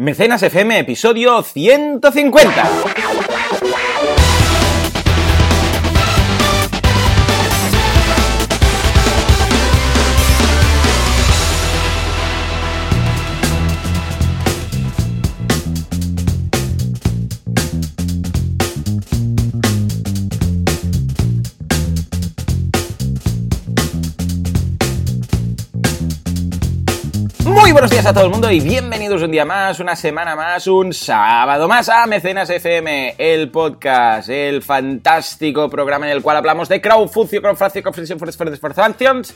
Mecenas FM, episodio 150. A todo el mundo y bienvenidos un día más, una semana más, un sábado más a Mecenas FM, el podcast, el fantástico programa en el cual hablamos de crowdfunding, crowdfunding, crowdfunding,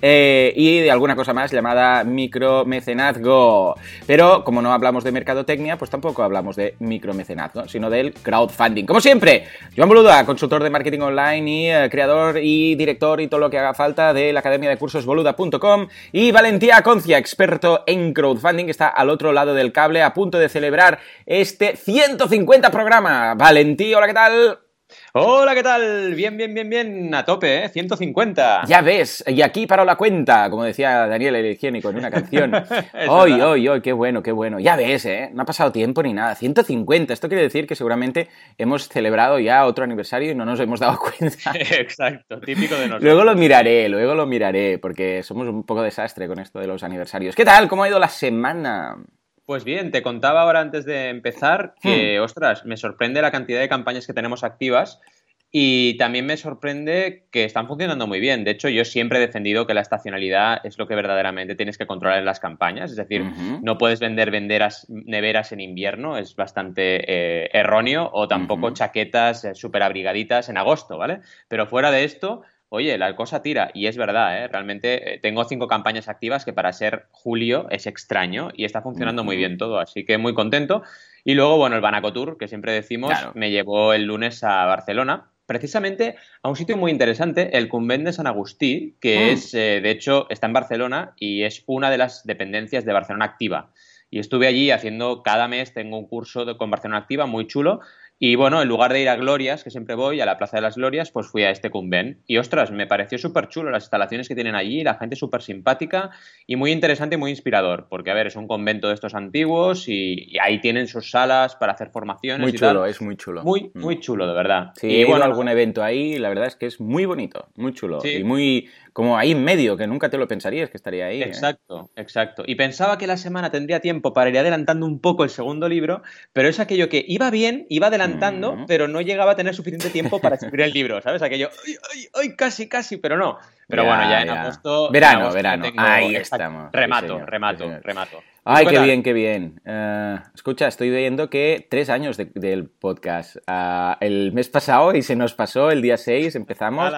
eh, y de alguna cosa más llamada micromecenazgo. Pero como no hablamos de mercadotecnia, pues tampoco hablamos de micromecenazgo, sino del crowdfunding. Como siempre, Joan Boluda, consultor de marketing online y eh, creador y director y todo lo que haga falta de la academia de cursos boluda.com y Valentía Concia, experto en crowdfunding, está al otro lado del cable a punto de celebrar este 150 programa. Valentía, hola, ¿qué tal? Hola, ¿qué tal? Bien, bien, bien, bien, a tope, ¿eh? 150. Ya ves, y aquí paro la cuenta, como decía Daniel el higiénico en una canción. hoy, hoy, hoy, qué bueno, qué bueno. Ya ves, ¿eh? No ha pasado tiempo ni nada. 150, esto quiere decir que seguramente hemos celebrado ya otro aniversario y no nos hemos dado cuenta. Exacto, típico de nosotros. Luego lo miraré, luego lo miraré, porque somos un poco desastre con esto de los aniversarios. ¿Qué tal? ¿Cómo ha ido la semana? Pues bien, te contaba ahora antes de empezar que, hmm. ostras, me sorprende la cantidad de campañas que tenemos activas y también me sorprende que están funcionando muy bien. De hecho, yo siempre he defendido que la estacionalidad es lo que verdaderamente tienes que controlar en las campañas. Es decir, no puedes vender venderas, neveras en invierno, es bastante eh, erróneo, o tampoco chaquetas eh, súper abrigaditas en agosto, ¿vale? Pero fuera de esto, oye, la cosa tira. Y es verdad, ¿eh? realmente eh, tengo cinco campañas activas que para ser julio es extraño y está funcionando muy bien todo. Así que muy contento. Y luego, bueno, el Banaco Tour, que siempre decimos, me llevó el lunes a Barcelona precisamente a un sitio muy interesante, el Convent de San Agustí, que mm. es, eh, de hecho, está en Barcelona y es una de las dependencias de Barcelona Activa. Y estuve allí haciendo, cada mes tengo un curso de, con Barcelona Activa muy chulo, y bueno, en lugar de ir a Glorias, que siempre voy, a la Plaza de las Glorias, pues fui a este convent. Y ostras, me pareció súper chulo las instalaciones que tienen allí, la gente súper simpática y muy interesante y muy inspirador. Porque, a ver, es un convento de estos antiguos y, ahí tienen sus salas para hacer formaciones. Muy chulo, es muy chulo. Muy, mm. muy chulo, de verdad. Sí, y bueno, algún evento ahí, la verdad es que es muy bonito, muy chulo. Y muy, como ahí en medio, que nunca te lo pensarías que estaría ahí. ¿eh? Exacto, exacto. Y pensaba que la semana tendría tiempo para ir adelantando un poco el segundo libro, pero es aquello que iba bien, iba adelantando, pero no llegaba a tener suficiente tiempo para escribir el libro, ¿sabes? Aquello, ¡ay, ay, ay casi, casi! Pero no. Pero bueno, ya en agosto. Verano, verano. ahí estamos. Remato, remato, remato. Ay, qué bien, qué bien. Eh, escucha, estoy viendo que tres años del podcast. Ah, el mes pasado y se nos pasó, el día 6 empezamos.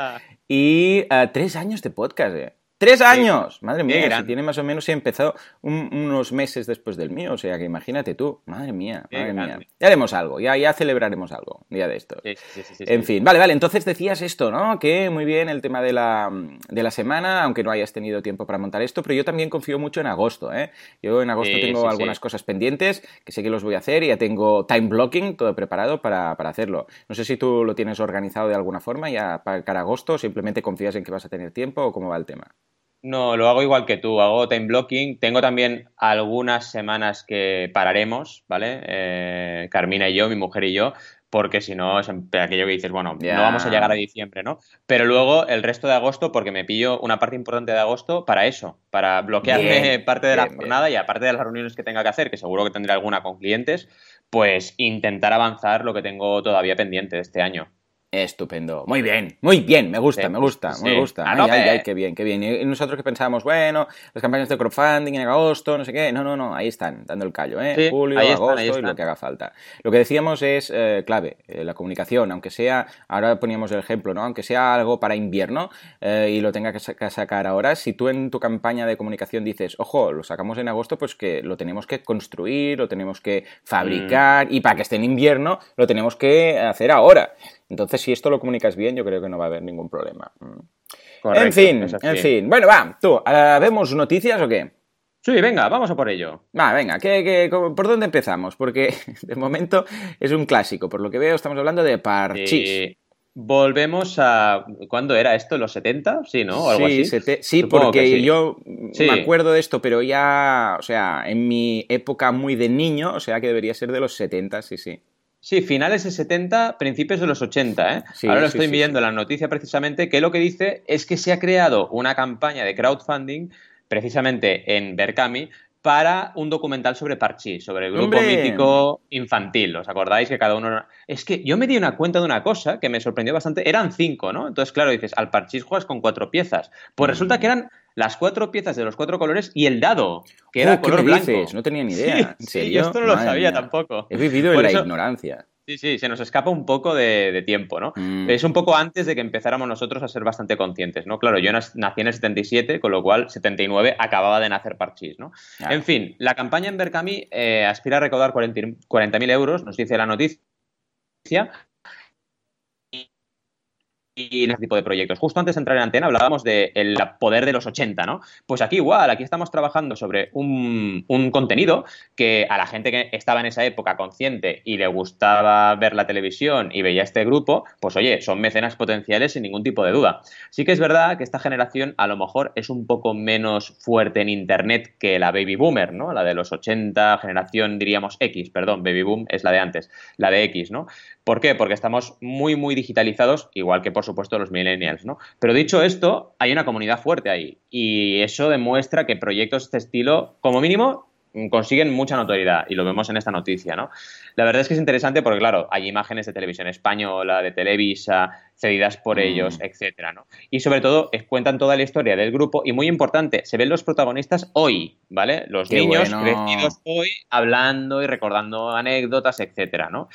Y uh, tres años de podcast, eh. ¡Tres años! Madre mía, si tiene más o menos, se empezó unos meses después del mío, o sea que imagínate tú, madre mía, madre mía. Ya haremos algo, ya, ya celebraremos algo, un día de esto. en fin, vale, vale, entonces decías esto, ¿no? Que muy bien el tema de la, de la semana, aunque no hayas tenido tiempo para montar esto, pero yo también confío mucho en agosto, ¿eh? Yo en agosto tengo algunas cosas pendientes que sé que los voy a hacer y ya tengo time blocking todo preparado para, para hacerlo. No sé si tú lo tienes organizado de alguna forma ya para agosto o simplemente confías en que vas a tener tiempo o cómo va el tema. No, lo hago igual que tú, hago time blocking. Tengo también algunas semanas que pararemos, ¿vale? Eh, Carmina y yo, mi mujer y yo, porque si no es aquello que dices, bueno, no vamos a llegar a diciembre, ¿no? Pero luego el resto de agosto, porque me pillo una parte importante de agosto para eso, para bloquearme parte de la jornada y aparte de las reuniones que tenga que hacer, que seguro que tendré alguna con clientes, pues intentar avanzar lo que tengo todavía pendiente de este año. Estupendo. Muy bien, muy bien, me gusta, me gusta, me gusta. Ay, ay, ay, qué bien, qué bien. Y nosotros que pensábamos, bueno, las campañas de crowdfunding en agosto, no sé qué. No, no, no, ahí están, dando el callo, ¿eh? Julio, agosto y lo que haga falta. Lo que decíamos es eh, clave, eh, la comunicación, aunque sea, ahora poníamos el ejemplo, ¿no? Aunque sea algo para invierno eh, y lo tenga que, sacar ahora, si tú en tu campaña de comunicación dices, ojo, lo sacamos en agosto, pues que lo tenemos que construir, lo tenemos que fabricar mm. y para que esté en invierno lo tenemos que hacer ahora. Entonces, si esto lo comunicas bien, yo creo que no va a haber ningún problema. Mm. en fin, en fin. Bueno, va, tú, ¿vemos noticias o qué? Sí, venga, vamos a por ello. Va, venga, ¿qué, por dónde empezamos? Porque de momento es un clásico. Por lo que veo, estamos hablando de parchís. volvemos a. ¿Cuándo era esto? ¿Los 70? Sí, ¿no? algo sí, así. sí, porque yo me acuerdo de esto, pero ya, o sea, en mi época muy de niño, o sea que debería ser de los 70, sí, sí. Sí, finales de 70, principios de los 80, ¿eh? Ahora lo estoy viendo en la noticia precisamente, que lo que dice es que se ha creado una campaña de crowdfunding precisamente en Berkami para un documental sobre Parchís, sobre el grupo mítico infantil. ¿Os acordáis que cada uno... Es que yo me di una cuenta de una cosa que me sorprendió bastante. Eran cinco, ¿no? Entonces, claro, dices, al Parchís juegas con cuatro piezas. Pues resulta que eran las cuatro piezas de los cuatro colores y el dado, que era color blanco. No tenía ni idea. Sí, yo esto no lo sabía tampoco. He vivido en la ignorancia. Sí, sí, se nos escapa un poco de, tiempo, ¿no? Mm. Es un poco antes de que empezáramos nosotros a ser bastante conscientes, ¿no? Claro, yo nací en el 77, con lo cual 79 acababa de nacer Parchís, ¿no? En fin, la campaña en Berkami eh, aspira a recaudar 40.000 euros, nos dice la noticia, y en ese tipo de proyectos. Justo antes de entrar en antena hablábamos del poder de los 80, ¿no? Pues aquí igual, aquí estamos trabajando sobre un, contenido que a la gente que estaba en esa época consciente y le gustaba ver la televisión y veía este grupo, pues oye, son mecenas potenciales sin ningún tipo de duda. Sí que es verdad que esta generación a lo mejor es un poco menos fuerte en Internet que la baby boomer, ¿no? La de los 80, generación diríamos X, perdón, baby boom es la de antes, la de X, ¿no? ¿Por qué? Porque estamos muy, muy digitalizados, igual que por supuesto los millennials, ¿no? Pero dicho esto, hay una comunidad fuerte ahí y eso demuestra que proyectos de este estilo, como mínimo, consiguen mucha notoriedad y lo vemos en esta noticia, ¿no? La verdad es que es interesante porque, claro, hay imágenes de televisión española, de Televisa, cedidas por mm. ellos, etcétera, ¿no? Y sobre todo cuentan toda la historia del grupo y muy importante, se ven los protagonistas hoy, ¿vale? Los niños crecidos hoy hablando y recordando anécdotas, etcétera, ¿no?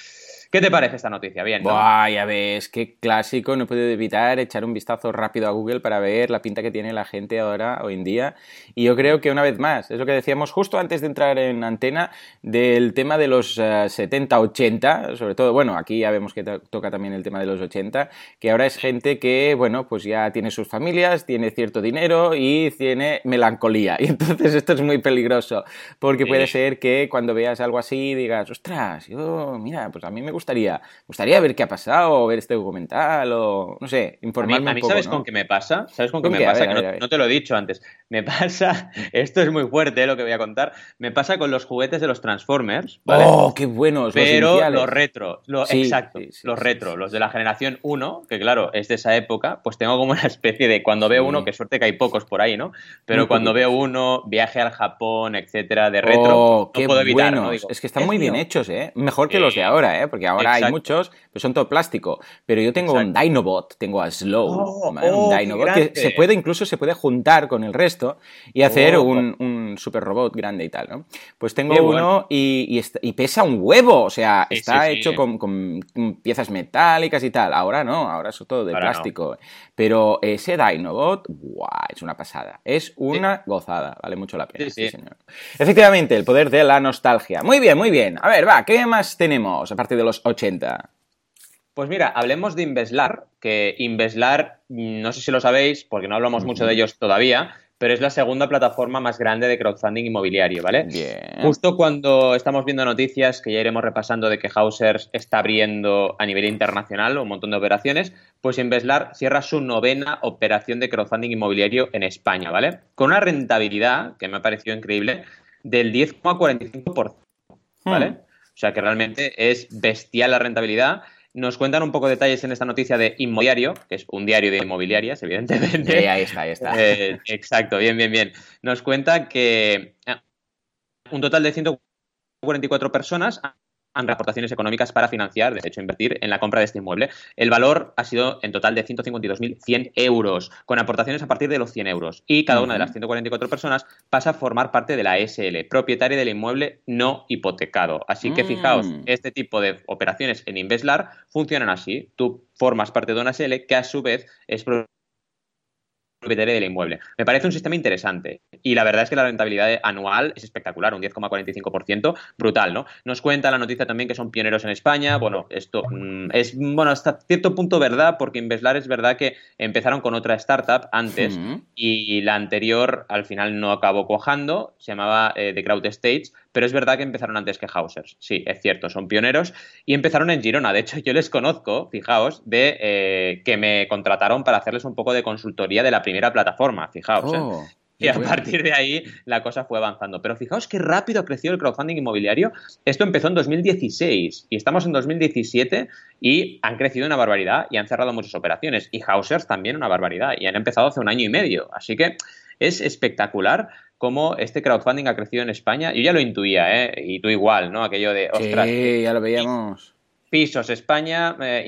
¿Qué te parece esta noticia? Bien. ¿no? Buah, ya ves, qué clásico. No puedo evitar echar un vistazo rápido a Google para ver la pinta que tiene la gente ahora, hoy en día. Y yo creo que una vez más, es lo que decíamos justo antes de entrar en antena, del tema de los 70-80, eh, sobre todo, bueno, aquí ya vemos que toca también el tema de los 80, que ahora es gente que, bueno, pues ya tiene sus familias, tiene cierto dinero y tiene melancolía. Y entonces esto es muy peligroso, porque puede ser que cuando veas algo así digas, ostras, yo, mira, pues a mí me gusta gustaría? gustaría ver qué ha pasado, ver este documental o, no sé, informarme a mí, ¿sabes con qué me pasa? ¿Sabes con qué me pasa? no, te lo he dicho antes. Me pasa, esto es muy fuerte lo que voy a contar, me pasa con los juguetes de los Transformers, ¿vale? ¡Oh, qué buenos! Pero los, retro, exacto, los retro, los de la generación 1, que claro, es de esa época, pues tengo como una especie de, cuando veo uno, que suerte que hay pocos por ahí, ¿no? Pero cuando veo uno, viaje al Japón, etcétera, de retro, oh, no puedo evitar, es que están muy bien hechos, ¿eh? Mejor que los de ahora, ¿eh? Porque ahora hay muchos, pero son todo plástico. Pero yo tengo un Dinobot, tengo a Slow, oh, un oh, Dinobot que se puede, incluso se puede juntar con el resto y hacer oh. un, super robot grande y tal, ¿no? Pues tengo uno y, pesa un huevo, o sea, está hecho con, piezas metálicas y tal. Ahora no, ahora es todo de plástico. Pero ese Dinobot, ¡guau! Es una pasada. Es una gozada, vale mucho la pena. Sí, señor. Efectivamente, el poder de la nostalgia. Muy bien, muy bien. A ver, va, ¿qué más tenemos aparte de los 80? Pues mira, hablemos de Inveslar, que Inveslar, no sé si lo sabéis, porque no hablamos mucho de ellos todavía, pero es la segunda plataforma más grande de crowdfunding inmobiliario, ¿vale? Bien. Justo cuando estamos viendo noticias que ya iremos repasando de que Hausers está abriendo a nivel internacional un montón de operaciones, pues Inveslar cierra su novena operación de crowdfunding inmobiliario en España, ¿vale? Con una rentabilidad que me ha parecido increíble del 10,45%, ¿vale? Hmm. O sea que realmente es bestial la rentabilidad nos cuentan un poco de detalles en esta noticia de Inmobiliario, que es un diario de inmobiliarias, evidentemente. ahí está, ahí está. Eh, exacto, bien, bien, bien. Nos cuenta que ah, un total de 144 personas aportaciones económicas para financiar, de hecho, invertir en la compra de este inmueble. El valor ha sido en total de 152.100 euros, con aportaciones a partir de los 100 euros. Y cada una de las 144 personas pasa a formar parte de la SL, propietaria del inmueble no hipotecado. Así que fijaos, mm. este tipo de operaciones en Inveslar funcionan así. Tú formas parte de una SL que a su vez es propietaria del inmueble. Me parece un sistema interesante y la verdad es que la rentabilidad anual es espectacular, un 10,45%, brutal, ¿no? Nos cuenta la noticia también que son pioneros en España, bueno, esto mm, es, bueno, hasta cierto punto verdad, porque Inveslar es verdad que empezaron con otra startup antes y la anterior al final no acabó cojando, se llamaba eh, The Crowd Stage, pero es verdad que empezaron antes que Hausers. Sí, es cierto, son pioneros y empezaron en Girona. De hecho, yo les conozco, fijaos, de eh, que me contrataron para hacerles un poco de consultoría de la primera plataforma, fijaos. ¿eh? Oh. Y a partir de ahí la cosa fue avanzando. Pero fijaos qué rápido creció el crowdfunding inmobiliario. Esto empezó en 2016 y estamos en 2017 y han crecido una barbaridad y han cerrado muchas operaciones. Y Hausers también una barbaridad y han empezado hace un año y medio. Así que es espectacular cómo este crowdfunding ha crecido en España. Yo ya lo intuía, ¿eh? Y tú igual, ¿no? Aquello de, ostras. Sí, ya lo veíamos. Pisos, España, eh,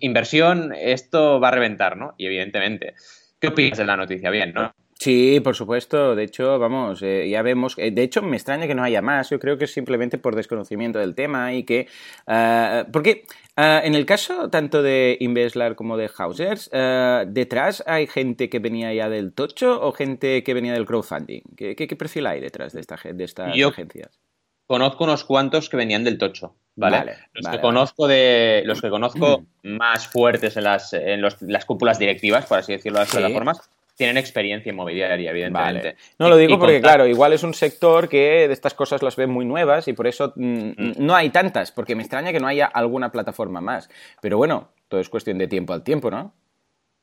inversión, esto va a reventar, ¿no? Y evidentemente. ¿Qué opinas de la noticia? Bien, ¿no? Sí, por supuesto. De hecho, vamos, eh, ya vemos. Eh, de hecho, me extraña que no haya más. Yo creo que es simplemente por desconocimiento del tema y que. Uh, porque uh, en el caso tanto de Inveslar como de Hausers, uh, ¿detrás hay gente que venía ya del tocho o gente que venía del crowdfunding? ¿Qué, qué, perfil hay detrás de, esta, de estas Yo agencias? Conozco unos cuantos que venían del tocho. ¿vale? los que conozco de los que conozco más fuertes en las, en los, las cúpulas directivas, por así decirlo, de las plataformas, tienen experiencia inmobiliaria, evidentemente. No lo digo porque, claro, igual es un sector que de estas cosas las ve muy nuevas y por eso mm, mm. no hay tantas, porque me extraña que no haya alguna plataforma más. Pero bueno, todo es cuestión de tiempo al tiempo, ¿no?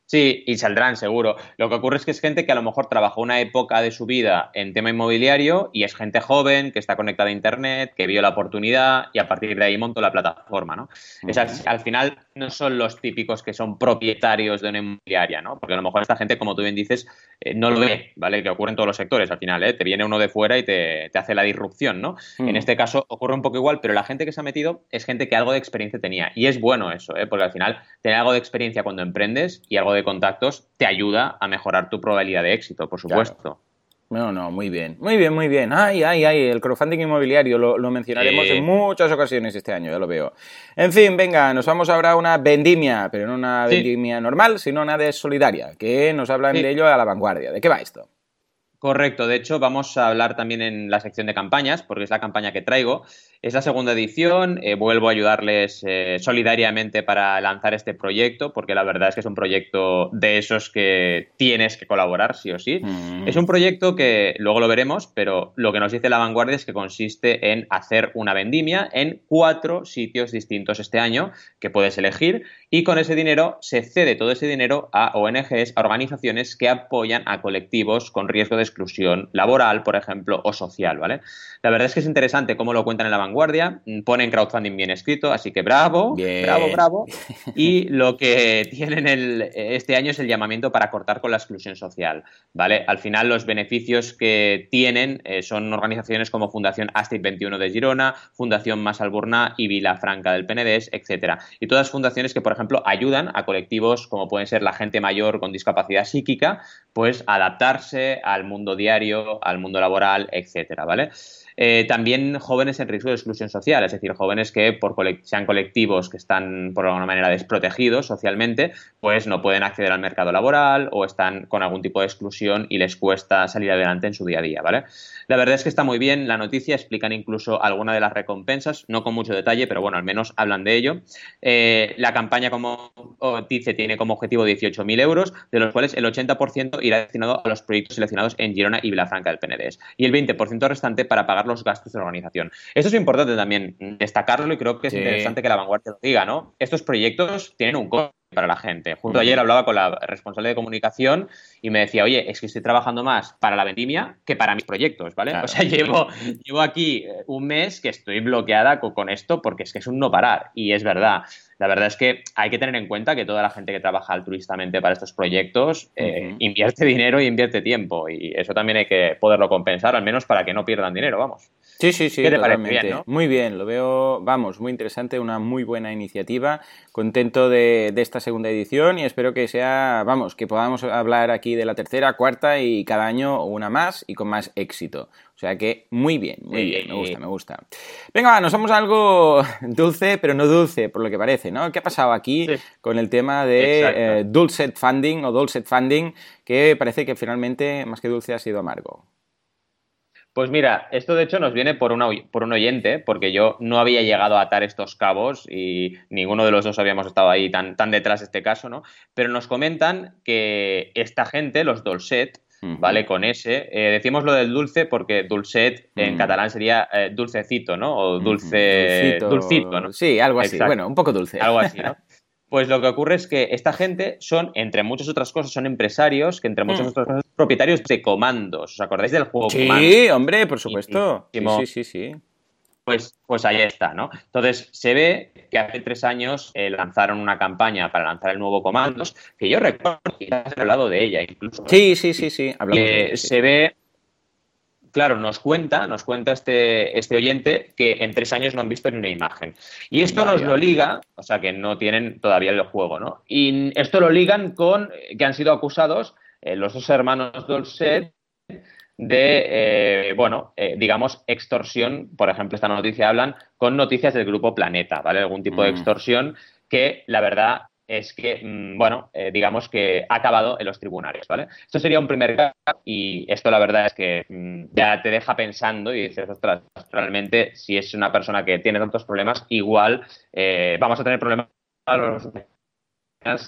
Sí, y saldrán seguro. Lo que ocurre es que es gente que a lo mejor trabajó una época de su vida en tema inmobiliario y es gente joven que está conectada a Internet, que vio la oportunidad y a partir de ahí montó la plataforma, ¿no? al, final no son los típicos que son propietarios de una inmobiliaria, ¿no? Porque a lo mejor esta gente, como tú bien dices, eh, no lo ve, ¿vale? Que ocurre en todos los sectores al final, ¿eh? Te viene uno de fuera y te, hace la disrupción, ¿no? En este caso ocurre un poco igual, pero la gente que se ha metido es gente que algo de experiencia tenía. Y es bueno eso, ¿eh? Porque al final tener algo de experiencia cuando emprendes y algo de contactos te ayuda a mejorar tu probabilidad de éxito, por supuesto. No, no, muy bien, muy bien, muy bien. Ay, ay, ay, el crowdfunding inmobiliario lo, mencionaremos en muchas ocasiones este año, ya lo veo. En fin, venga, nos vamos ahora a una vendimia, pero no una vendimia normal, sino una de solidaria, que nos hablan de ello a la vanguardia. ¿De qué va esto? Correcto, de hecho vamos a hablar también en la sección de campañas, porque es la campaña que traigo, es la segunda edición, eh, vuelvo a ayudarles eh, solidariamente para lanzar este proyecto, porque la verdad es que es un proyecto de esos que tienes que colaborar, sí o sí. Mm. Es un proyecto que luego lo veremos, pero lo que nos dice la vanguardia es que consiste en hacer una vendimia en cuatro sitios distintos este año que puedes elegir y con ese dinero se cede todo ese dinero a ONGs, a organizaciones que apoyan a colectivos con riesgo de exclusión laboral, por ejemplo, o social, ¿vale? La verdad es que es interesante cómo lo cuentan en la vanguardia vanguardia, mm, ponen crowdfunding bien escrito, así que bravo, bravo, bravo. Y lo que tienen el, este año es el llamamiento para cortar con la exclusión social, ¿vale? Al final los beneficios que tienen eh, son organizaciones como Fundación Astrid 21 de Girona, Fundación Más Alburna y Vilafranca del Penedés, etcétera. Y todas fundaciones que, por ejemplo, ayudan a colectivos como pueden ser la gente mayor con discapacidad psíquica, pues adaptarse al mundo diario, al mundo laboral, etcétera, ¿vale? Eh, también jóvenes en riesgo de exclusión social, es decir, jóvenes que por sean colectivos que están por alguna manera desprotegidos socialmente, pues no pueden acceder al mercado laboral o están con algún tipo de exclusión y les cuesta salir adelante en su día a día, ¿vale? La verdad es que está muy bien la noticia, explican incluso alguna de las recompensas, no con mucho detalle, pero bueno, al menos hablan de ello. Eh, la campaña, como dice, tiene como objetivo 18.000 euros, de los cuales el 80% irá destinado a los proyectos seleccionados en Girona y Vilafranca del Penedés y el 20% restante para pagar los gastos de la organización. Esto es importante también destacarlo y creo que es interesante que la vanguardia lo diga, ¿no? Estos proyectos tienen un coste para la gente. Justo ayer hablaba con la responsable de comunicación y me decía, oye, es que estoy trabajando más para la vendimia que para mis proyectos, ¿vale? O sea, llevo, llevo aquí un mes que estoy bloqueada con, esto porque es que es un no parar. Y es verdad. La verdad es que hay que tener en cuenta que toda la gente que trabaja altruistamente para estos proyectos eh, invierte dinero y invierte tiempo. Y eso también hay que poderlo compensar, al menos para que no pierdan dinero, vamos. Sí, sí, sí, totalmente. Muy bien, lo veo, vamos, muy interesante, una muy buena iniciativa. Contento de, de esta segunda edición y espero que sea, vamos, que podamos hablar aquí de la tercera, cuarta y cada año una más y con más éxito. O sea que muy bien, muy bien, me gusta, me gusta. Venga, nos vamos a algo dulce, pero no dulce, por lo que parece, ¿no? ¿Qué ha pasado aquí con el tema de eh, Dulcet Funding o Dulcet Funding, que parece que finalmente, más que dulce, ha sido amargo? Pues mira, esto de hecho nos viene por, por un oyente, porque yo no había llegado a atar estos cabos y ninguno de los dos habíamos estado ahí tan, tan detrás de este caso, ¿no? Pero nos comentan que esta gente, los Dolcet, ¿vale? Con ese. Eh, decimos lo del dulce porque dulcet en catalán sería eh, dulcecito, ¿no? O dulce. Dulcito, ¿no? Sí, algo así. Bueno, un poco dulce. Algo así, ¿no? Pues lo que ocurre es que esta gente son, entre muchas otras cosas, son empresarios que, entre muchas otras cosas, propietarios de comandos. ¿Os acordáis del juego Sí, hombre, por supuesto. Sí, sí, sí, sí. Pues, pues ahí está, ¿no? Entonces, se ve que hace tres años eh, lanzaron una campaña para lanzar el nuevo Comandos, que yo recuerdo que ya he hablado de ella incluso. Sí, sí, sí, sí. Se ve, claro, nos cuenta, nos cuenta este, este oyente que en tres años no han visto ni una imagen. Y esto nos lo liga, o sea, que no tienen todavía el juego, ¿no? Y esto lo ligan con que han sido acusados eh, los dos hermanos Dolcet de, eh, bueno, eh, digamos, extorsión. Por ejemplo, esta noticia hablan con noticias del grupo Planeta, ¿vale? Algún tipo de mm. extorsión que, la verdad, es que, mm, bueno, eh, digamos que ha acabado en los tribunales, ¿vale? Esto sería un primer caso y esto la verdad es que mm, ya te deja pensando y dices, ostras, realmente si es una persona que tiene tantos problemas, igual vamos a tener problemas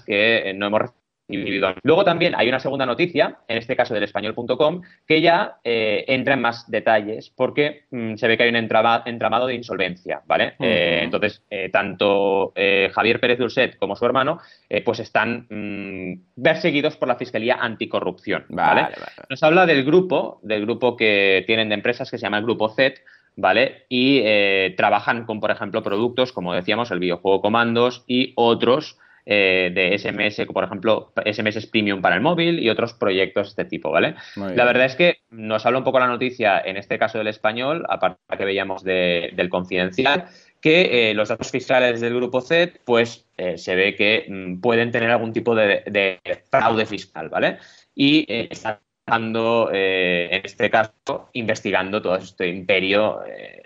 que no hemos Luego también hay una segunda noticia, en este caso del español.com, que ya eh, entra en más detalles porque mm, se ve que hay un entramado de insolvencia, ¿vale? Eh, entonces, eh, tanto Javier Pérez Dulcet como su hermano, pues están mm, perseguidos por la Fiscalía Anticorrupción, ¿vale? Nos habla del grupo, del grupo que tienen de empresas que se llama el Grupo Z, ¿vale? Y trabajan con, por ejemplo, productos, como decíamos, el videojuego Comandos y otros eh, de SMS, por ejemplo, SMS Premium para el móvil y otros proyectos de este tipo, ¿vale? La verdad es que nos habla un poco la noticia, en este caso del español, aparte que veíamos del confidencial, que eh, los datos fiscales del grupo Z, pues eh, se ve que mm, pueden tener algún tipo de, fraude fiscal, ¿vale? Y están en este caso, investigando todo este imperio,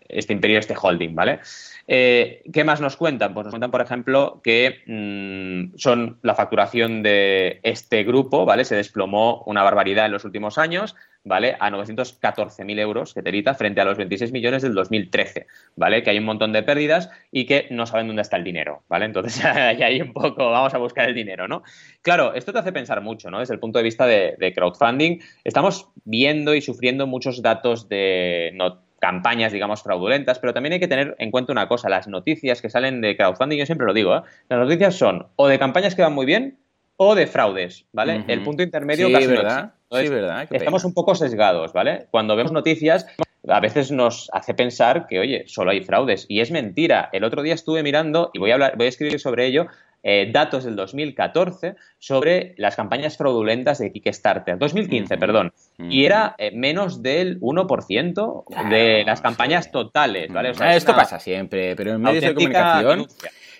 este imperio, este holding, ¿vale? Eh, ¿Qué más nos cuentan? Pues nos cuentan, por ejemplo, que mm, son la facturación de este grupo, ¿vale? Se desplomó una barbaridad en los últimos años, ¿vale? A 914.000 euros que terita frente a los 26 millones del 2013, ¿vale? Que hay un montón de pérdidas y que no saben dónde está el dinero, ¿vale? Entonces ahí hay un poco, vamos a buscar el dinero, ¿no? Claro, esto te hace pensar mucho, ¿no? Desde el punto de vista de, de crowdfunding, estamos viendo y sufriendo muchos datos de no campañas, digamos, fraudulentas, pero también hay que tener en cuenta una cosa, las noticias que salen de crowdfunding, yo siempre lo digo, ¿eh? las noticias son o de campañas que van muy bien o de fraudes, ¿vale? El punto intermedio sí, verdad. Sí, verdad. estamos un poco sesgados, ¿vale? Cuando vemos noticias, a veces nos hace pensar que, oye, solo hay fraudes. Y es mentira. El otro día estuve mirando, y voy a hablar, voy a escribir sobre ello, eh, datos del 2014 sobre las campañas fraudulentas de Kickstarter. 2015, perdón. Y era eh, menos del 1% de las campañas totales, ¿vale? Esto pasa siempre, pero en medios de comunicación...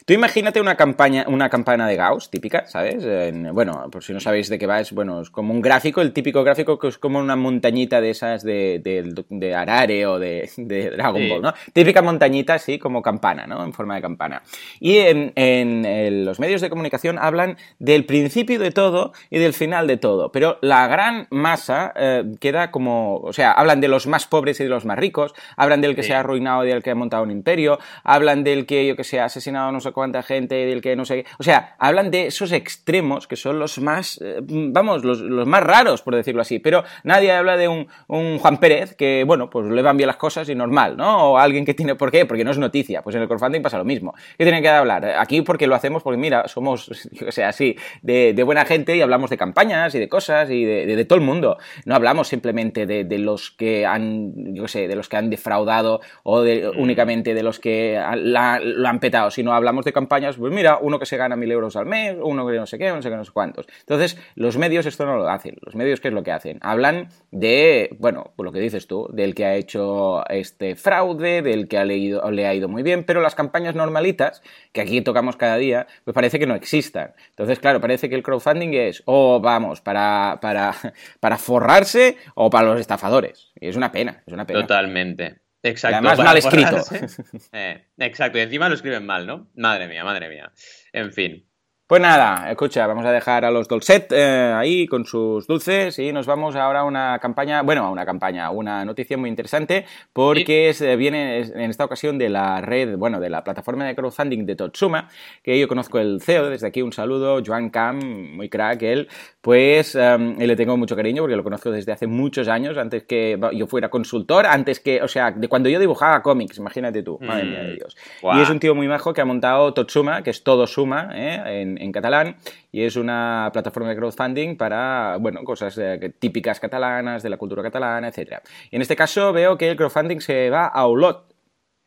Tú imagínate una campaña, una campana de Gauss típica, ¿sabes? bueno, por si no sabéis de qué va, es bueno, es como un gráfico, el típico gráfico que es como una montañita de esas de, de, Arare o de, Dragon Ball, ¿no? Típica montañita así como campana, ¿no? En forma de campana. Y en, los medios de comunicación hablan del principio de todo y del final de todo, pero la gran masa eh, queda como, o sea, hablan de los más pobres y de los más ricos, hablan del que se ha arruinado y del que ha montado un imperio, hablan del que, yo que sé, ha asesinado no sé cuánta gente, del que no sé qué. O sea, hablan de esos extremos que son los más, eh, vamos, los, más raros, por decirlo así. Pero nadie habla de un, Juan Pérez que, bueno, pues le van bien las cosas y normal, ¿no? O alguien que tiene. ¿Por qué? Porque no es noticia. Pues en el crowdfunding pasa lo mismo. ¿Qué tienen que hablar? Aquí porque lo hacemos porque, mira, somos, yo que sé, así, de, buena gente y hablamos de campañas y de cosas y de, todo el mundo. No hablamos simplemente de, los que han, yo sé, de los que han defraudado o de, mm. únicamente de los que lo han petado, sino hablamos de campañas, pues mira, uno que se gana mil euros al mes, uno que no sé qué, no sé qué, no sé cuántos. Entonces, los medios esto no lo hacen. Los medios, ¿qué es lo que hacen? Hablan de, bueno, pues lo que dices tú, del que ha hecho este fraude, del que ha leído, le ha ido muy bien, pero las campañas normalitas, que aquí tocamos cada día, pues parece que no existan. Entonces, claro, parece que el crowdfunding es, o vamos, para, para, para forrarse o para los estafadores. Es una pena, es una pena. Totalmente. Exacto. además mal escrito. Eh, exacto, y encima lo escriben mal, ¿no? Madre mía, madre mía. En fin. Pues nada, escucha, vamos a dejar a los Dolcet eh, ahí con sus dulces y nos vamos ahora a una campaña, bueno, a una campaña, una noticia muy interesante porque viene en esta ocasión de la red, bueno, de la plataforma de crowdfunding de Totsuma, que yo conozco el CEO, desde aquí un saludo, Joan Cam, muy crack él, pues em, le tengo mucho cariño porque lo conozco desde hace muchos años, antes que yo fuera consultor, antes que, o sea, de cuando yo dibujaba cómics, imagínate tú, madre mía de mm. Dios. Y es un tío muy majo que ha montado Totsuma, que es todo suma, ¿eh? en en catalán y es una plataforma de crowdfunding para, bueno, cosas eh, típicas catalanas, de la cultura catalana, etc. Y en este caso veo que el crowdfunding se va a Olot.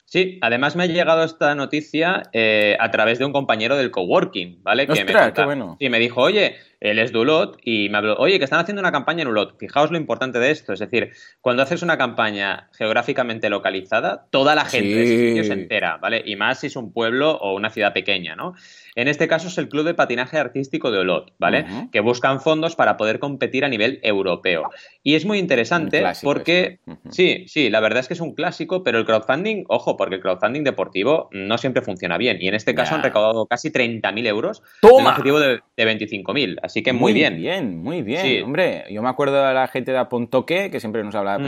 Sí, además me ha llegado esta noticia eh, a través de un compañero del coworking, ¿vale? que me qué bueno. Y me dijo, oye, él es de Ulot y me habló, oye, que están haciendo una campaña en Ulot. Fijaos lo importante de esto, es decir, cuando haces una campaña geográficamente localizada, toda la gente de ese sitio se entera, ¿vale? Y más si es un pueblo o una ciudad pequeña, ¿no? En este caso es el Club de Patinaje Artístico de Olot, ¿vale? Que buscan fondos para poder competir a nivel europeo. Y es muy interesante porque, sí, sí, la verdad es que es un clásico, pero el crowdfunding, ojo, porque el crowdfunding deportivo no siempre funciona bien. Y en este caso han recaudado casi 30.000 euros. ¡Toma! Un objetivo de, de 25.000. Así que muy, bien. Muy bien, muy bien. Hombre, yo me acuerdo de la gente de Apontoque, que siempre nos hablaba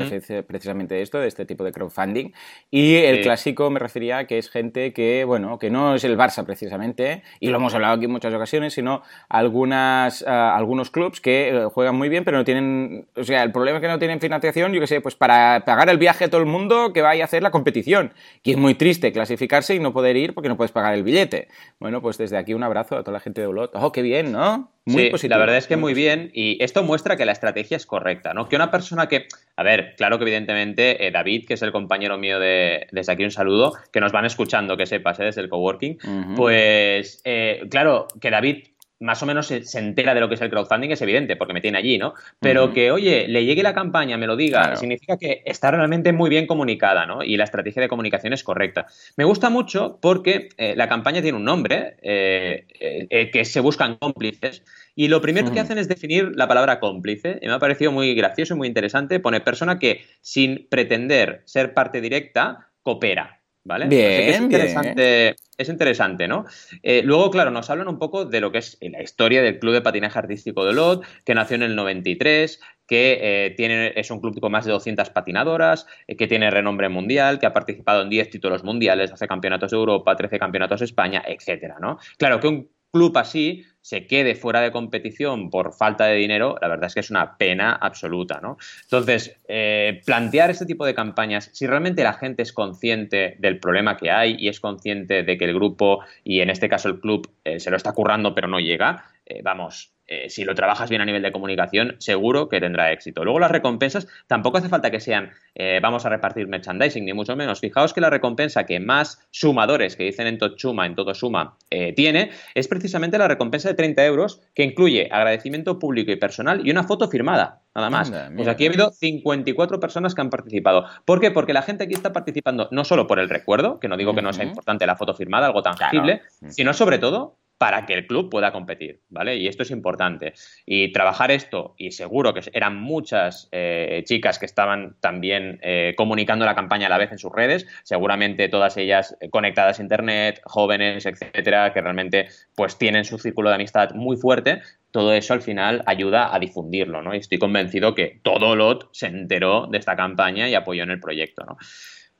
precisamente de esto, de este tipo de crowdfunding. Y el clásico me refería a que es gente que, bueno, que no es el Barça precisamente, y lo hemos hablado aquí en muchas ocasiones, sino algunas, ah, algunos clubs que eh, juegan muy bien, pero no tienen, o sea, el problema es que no tienen financiación, yo que sé, pues para pagar el viaje a todo el mundo que vaya a hacer la competición. Y es muy triste clasificarse y no poder ir porque no puedes pagar el billete. Bueno, pues desde aquí un abrazo a toda la gente de Olot. ¡Oh, qué bien, ¿no? Muy sí, La verdad es que muy bien y esto muestra que la estrategia es correcta, ¿no? Que una persona que, a ver, claro que evidentemente eh, David, que es el compañero mío de, desde aquí un saludo, que nos van escuchando, que sepas, ¿eh? desde el coworking, pues eh, claro, que David más o menos se, entera de lo que es el crowdfunding es evidente, porque me tiene allí, ¿no? Pero que, oye, le llegue la campaña, me lo diga, significa que está realmente muy bien comunicada, ¿no? Y la estrategia de comunicación es correcta. Me gusta mucho porque eh, la campaña tiene un nombre, eh, eh, que se buscan cómplices, y lo primero que hacen es definir la palabra cómplice, y me ha parecido muy gracioso y muy interesante, pone persona que, sin pretender ser parte directa, coopera. ¿Vale? Bien, es interesante, Es interesante, ¿no? Eh, luego, claro, nos hablan un poco de lo que es la historia del Club de Patinaje Artístico de Lot, que nació en el 93, que eh, tiene, es un club con más de 200 patinadoras, eh, que tiene renombre mundial, que ha participado en 10 títulos mundiales, hace campeonatos de Europa, 13 campeonatos de España, etcétera, ¿no? Claro que un club así se quede fuera de competición por falta de dinero, la verdad es que es una pena absoluta, ¿no? Entonces, eh, plantear este tipo de campañas, si realmente la gente es consciente del problema que hay y es consciente de que el grupo y en este caso el club eh, se lo está currando pero no llega, eh, vamos, eh, si lo trabajas bien a nivel de comunicación, seguro que tendrá éxito. Luego las recompensas tampoco hace falta que sean eh, vamos a repartir merchandising, ni mucho menos. Fijaos que la recompensa que más sumadores, que dicen en Tochuma, en todo suma, eh, tiene, es precisamente la recompensa de 30 euros, que incluye agradecimiento público y personal y una foto firmada. Nada más. pues aquí ha habido 54 personas que han participado. ¿Por qué? Porque la gente aquí está participando no solo por el recuerdo, que no digo que no sea importante la foto firmada, algo tangible, sino sobre todo para que el club pueda competir, ¿vale? Y esto es importante. Y trabajar esto, y seguro que eran muchas eh, chicas que estaban también eh, comunicando la campaña a la vez en sus redes, seguramente todas ellas eh, conectadas a internet, jóvenes, etcétera, que realmente pues tienen su círculo de amistad muy fuerte, todo eso al final ayuda a difundirlo, ¿no? Y estoy convencido que todo LOT se enteró de esta campaña y apoyó en el proyecto, ¿no?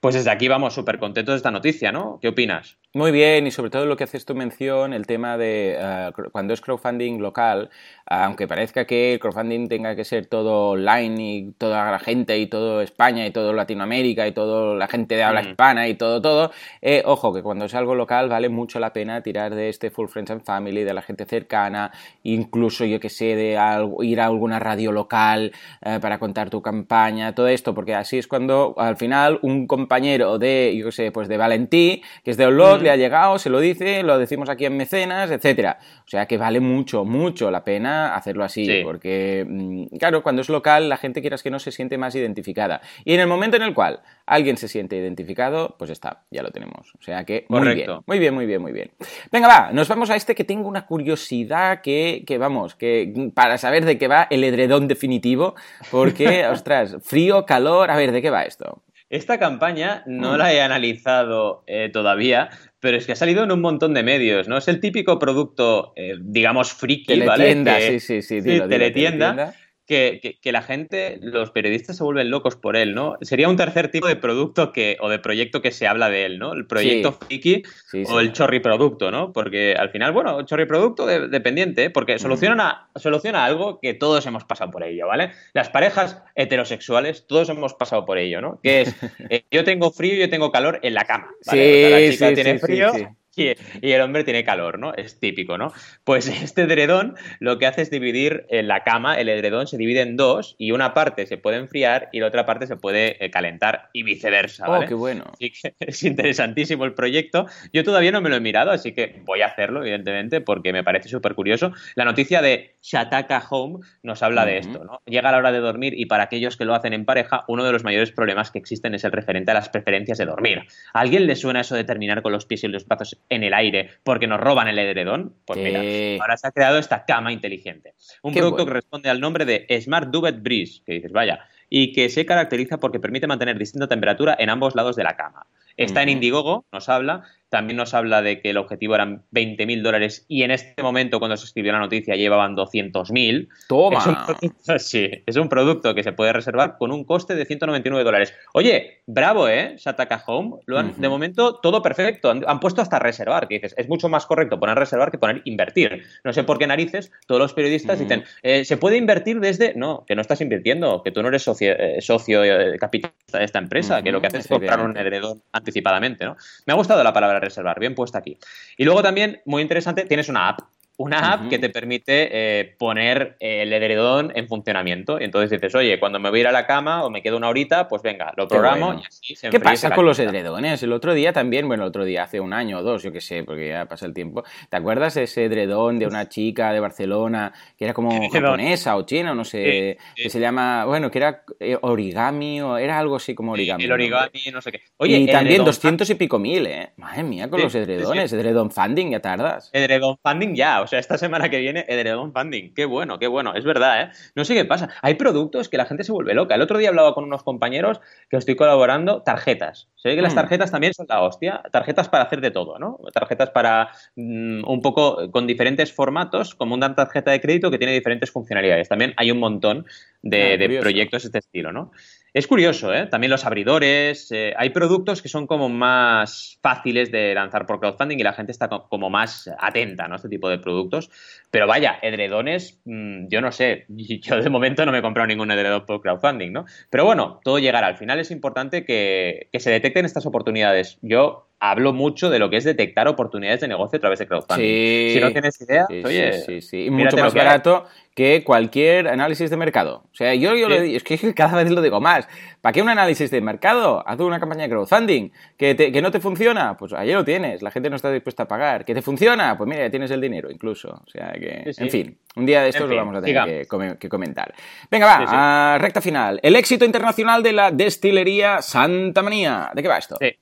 Pues desde aquí vamos súper contentos de esta noticia, ¿no? ¿Qué opinas? Muy bien, y sobre todo lo que haces tu mención, el tema de eh, cuando es crowdfunding local, aunque parezca que el crowdfunding tenga que ser todo online y toda la gente y todo España y todo Latinoamérica y toda la gente de habla mm. hispana y todo, todo, eh, ojo, que cuando es algo local vale mucho la pena tirar de este Full Friends and Family, de la gente cercana, incluso yo que sé, de ir a alguna radio local eh, para contar tu campaña, todo esto, porque así es cuando al final un compañero de, yo que sé, pues de Valentí, que es de Olot, ha llegado, se lo dice, lo decimos aquí en mecenas, etcétera. O sea que vale mucho, mucho la pena hacerlo así, porque, mm, claro, cuando es local, la gente quieras que no se siente más identificada. Y en el momento en el cual alguien se siente identificado, pues está, ya lo tenemos. O sea que, muy bien, muy bien, muy bien, muy bien. Venga, va, nos vamos a este que tengo una curiosidad que, que vamos, que para saber de qué va el edredón definitivo, porque, ostras, frío, calor, a ver, ¿de qué va esto? Esta campaña no mm. la he analizado eh, todavía, pero es que ha salido en un montón de medios, ¿no? Es el típico producto, eh, digamos, friki, ¿vale? sí, sí, sí. teletienda que, la gente, los periodistas se vuelven locos por él, ¿no? Sería un tercer tipo de producto que, o de proyecto que se habla de él, ¿no? El proyecto friki o el chorri producto, ¿no? Porque al final, bueno, chorri producto dependiente, ¿eh? porque soluciona, soluciona algo que todos hemos pasado por ello, ¿vale? Las parejas heterosexuales, todos hemos pasado por ello, ¿no? Que es, eh, yo tengo frío y yo tengo calor en la cama, ¿vale? la chica tiene frío y, el hombre tiene calor, ¿no? Es típico, ¿no? Pues este edredón lo que hace es dividir en la cama, el edredón se divide en dos y una parte se puede enfriar y la otra parte se puede eh, calentar y viceversa, oh, ¿vale? Oh, qué bueno. es interesantísimo el proyecto. Yo todavía no me lo he mirado, así que voy a hacerlo, evidentemente, porque me parece súper curioso. La noticia de Shataka Home nos habla de esto, ¿no? Llega la hora de dormir y para aquellos que lo hacen en pareja, uno de los mayores problemas que existen es el referente a las preferencias de dormir. ¿A alguien le suena eso de terminar con los pies y los brazos en el aire porque nos roban el edredón, pues mira, ahora se ha creado esta cama inteligente. Un producto que responde al nombre de Smart Duvet Breeze, que dices, vaya, y que se caracteriza porque permite mantener distinta temperatura en ambos lados de la cama. Está en Indiegogo, nos habla, también nos habla de que el objetivo eran 20.000 dólares y en este momento, cuando se escribió la noticia, llevaban 200.000. ¡Toma! Es un, sí, es un producto que se puede reservar con un coste de 199 dólares. Oye, bravo, ¿eh? Shataka Home. Lo han, De momento, todo perfecto. Han, puesto hasta reservar, que dices, es mucho más correcto poner reservar que poner invertir. No sé por qué narices todos los periodistas dicen, eh, ¿se puede invertir desde...? No, que no estás invirtiendo, que tú no eres socio, eh, socio eh, capitalista de esta empresa, que lo que haces es comprar un heredón anticipadamente, ¿no? Me ha gustado la palabra reservar, bien puesta aquí. Y luego también, muy interesante, tienes una app una app que te permite eh, poner el edredón en funcionamiento. Y entonces dices, oye, cuando me voy a ir a la cama o me quedo una horita, pues venga, lo programo y así se ¿Qué pasa con los edredones? El otro día también, bueno, el otro día, hace un año o dos, yo qué sé, porque ya pasa el tiempo. ¿Te acuerdas de ese edredón de una chica de Barcelona que era como japonesa o china o no sé, que se llama, bueno, que era eh, origami o era algo así como origami. el origami, no, sé qué. Oye, y también doscientos y pico mil, ¿eh? Madre mía, con los edredones, edredón funding, ya tardas. Edredón funding ya, o sea, esta semana que viene Edredon Funding. Qué bueno, qué bueno. Es verdad, ¿eh? No sé qué pasa. Hay productos que la gente se vuelve loca. El otro día hablaba con unos compañeros que estoy colaborando, tarjetas. Se ve que las mm. tarjetas también son la hostia. Tarjetas para hacer de todo, ¿no? Tarjetas para mm, un poco con diferentes formatos, como una tarjeta de crédito que tiene diferentes funcionalidades. También hay un montón de, ah, de proyectos de este estilo, ¿no? Es curioso, ¿eh? También los abridores. Eh, hay productos que son como más fáciles de lanzar por crowdfunding y la gente está como más atenta, ¿no? Este tipo de productos. Pero vaya, edredones, mm, yo no sé. Yo de momento no me he comprado ningún edredón por crowdfunding, ¿no? Pero bueno, todo llegará. Al final es importante que se detecten estas oportunidades. Yo hablo mucho de lo que es detectar oportunidades de negocio a través de crowdfunding. si no tienes idea, oye, sí, sí, Y mucho más barato que cualquier análisis de mercado. O sea, yo, yo es que cada vez lo digo más. ¿Para qué un análisis de mercado? Haz una campaña de crowdfunding. ¿Que, que no te funciona? Pues ahí lo tienes. La gente no está dispuesta a pagar. ¿Que te funciona? Pues mira, ya tienes el dinero incluso. O sea que, en fin, un día de estos lo vamos a tener que, comentar. Venga, va, a recta final. El éxito internacional de la destilería Santa Manía. ¿De qué va esto? Sí.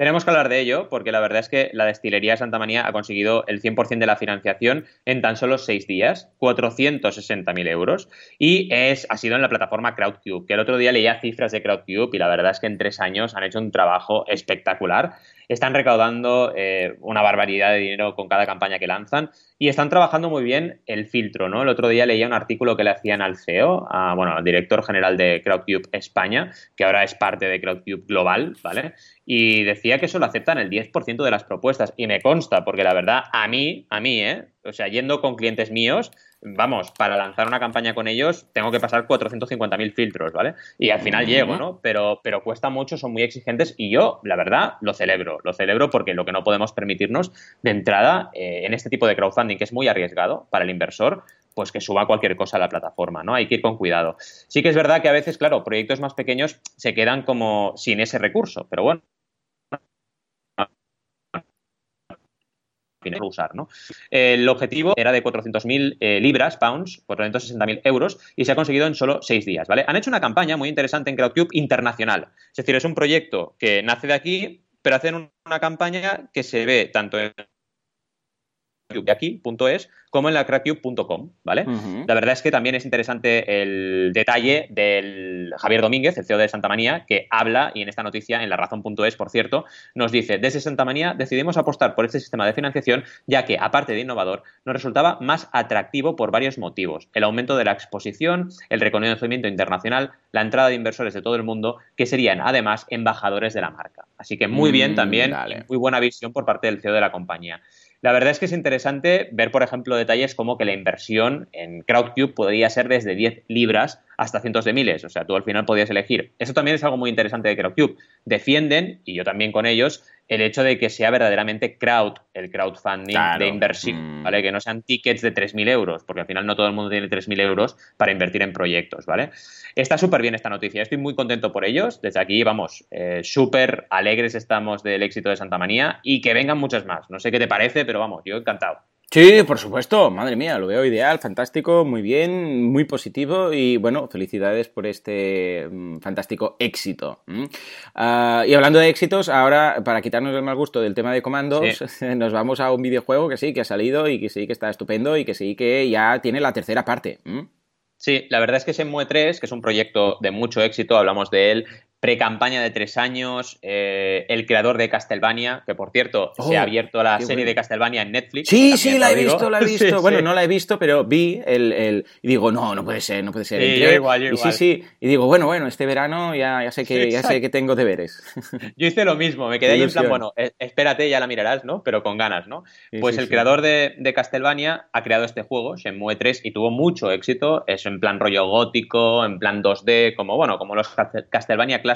Tenemos que hablar de ello porque la verdad es que la destilería Santa Manía ha conseguido el 100% de la financiación en tan solo seis días, 460.000 euros, y es, ha sido en la plataforma Crowdcube, que el otro día leía cifras de Crowdcube y la verdad es que en tres años han hecho un trabajo espectacular están recaudando eh, una barbaridad de dinero con cada campaña que lanzan y están trabajando muy bien el filtro, ¿no? El otro día leía un artículo que le hacían al CEO, bueno, al director general de Crowdcube España, que ahora es parte de Crowdcube Global, ¿vale? Y decía que solo aceptan el 10% de las propuestas y me consta, porque la verdad, a mí, a mí, ¿eh? O sea, yendo con clientes míos, vamos, para lanzar una campaña con ellos tengo que pasar 450.000 filtros, ¿vale? Y al final llego, ¿no? Pero, pero cuesta mucho, son muy exigentes y yo, la verdad, lo celebro. Lo celebro porque lo que no podemos permitirnos de entrada eh, en este tipo de crowdfunding, que es muy arriesgado para el inversor, pues que suba cualquier cosa a la plataforma, ¿no? Hay que ir con cuidado. Sí que es verdad que a veces, claro, proyectos más pequeños se quedan como sin ese recurso, pero bueno, usar. ¿no? El objetivo era de 400.000 eh, libras, pounds, 460.000 euros, y se ha conseguido en solo seis días. ¿vale? Han hecho una campaña muy interesante en Crowdcube internacional. Es decir, es un proyecto que nace de aquí, pero hacen una campaña que se ve tanto en de aquí.es como en la crackcube.com, ¿vale? La verdad es que también es interesante el detalle del Javier Domínguez, el CEO de Santa Manía, que habla, y en esta noticia, en la razón.es, por cierto, nos dice, desde Santa Manía decidimos apostar por este sistema de financiación, ya que, aparte de innovador, nos resultaba más atractivo por varios motivos. El aumento de la exposición, el reconocimiento internacional, la entrada de inversores de todo el mundo, que serían, además, embajadores de la marca. Así que muy bien mm, también, muy buena visión por parte del CEO de la compañía. La verdad es que es interesante ver, por ejemplo, detalles como que la inversión en Crowdcube podría ser desde 10 libras hasta cientos de miles. O sea, tú al final podías elegir. Eso también es algo muy interesante de Crowdcube. Defienden, y yo también con ellos, el hecho de que sea verdaderamente crowd, el crowdfunding de inversión, mm. ¿vale? Que no sean tickets de 3.000 euros, porque al final no todo el mundo tiene 3.000 euros para invertir en proyectos, ¿vale? Está súper bien esta noticia, estoy muy contento por ellos. Desde aquí, vamos, eh, súper alegres estamos del éxito de Santa Manía y que vengan muchas más. No sé qué te parece, pero vamos, yo encantado. Sí, por supuesto, madre mía, lo veo ideal, fantástico, muy bien, muy positivo y bueno, felicidades por este mm, fantástico éxito. Ah, y hablando de éxitos, ahora para quitarnos el mal gusto del tema de comandos, nos vamos a un videojuego que sí, que ha salido y que sí, que está estupendo y que sí, que ya tiene la tercera parte. Sí, la verdad es que Shenmue 3, que es un proyecto de mucho éxito, hablamos de él pre-campaña de tres años, eh, el creador de Castlevania, que por cierto se ha oh, abierto la serie de Castlevania en Netflix. Sí, sí, la he visto, la he visto. bueno, no la he visto, pero vi el, Y digo, no, no puede ser, no puede ser. Sí, yo igual, yo y sí, sí, y digo, bueno, bueno, este verano ya, ya sé que ya sé que tengo deberes. Yo hice lo mismo, me quedé ahí en plan, bueno, eh, espérate, ya la mirarás, ¿no? Pero con ganas, ¿no? Pues el creador de, de, Castlevania ha creado este juego, Shenmue 3, y tuvo mucho éxito. Es en plan rollo gótico, en plan 2D, como, bueno, como los Castlevania clásicos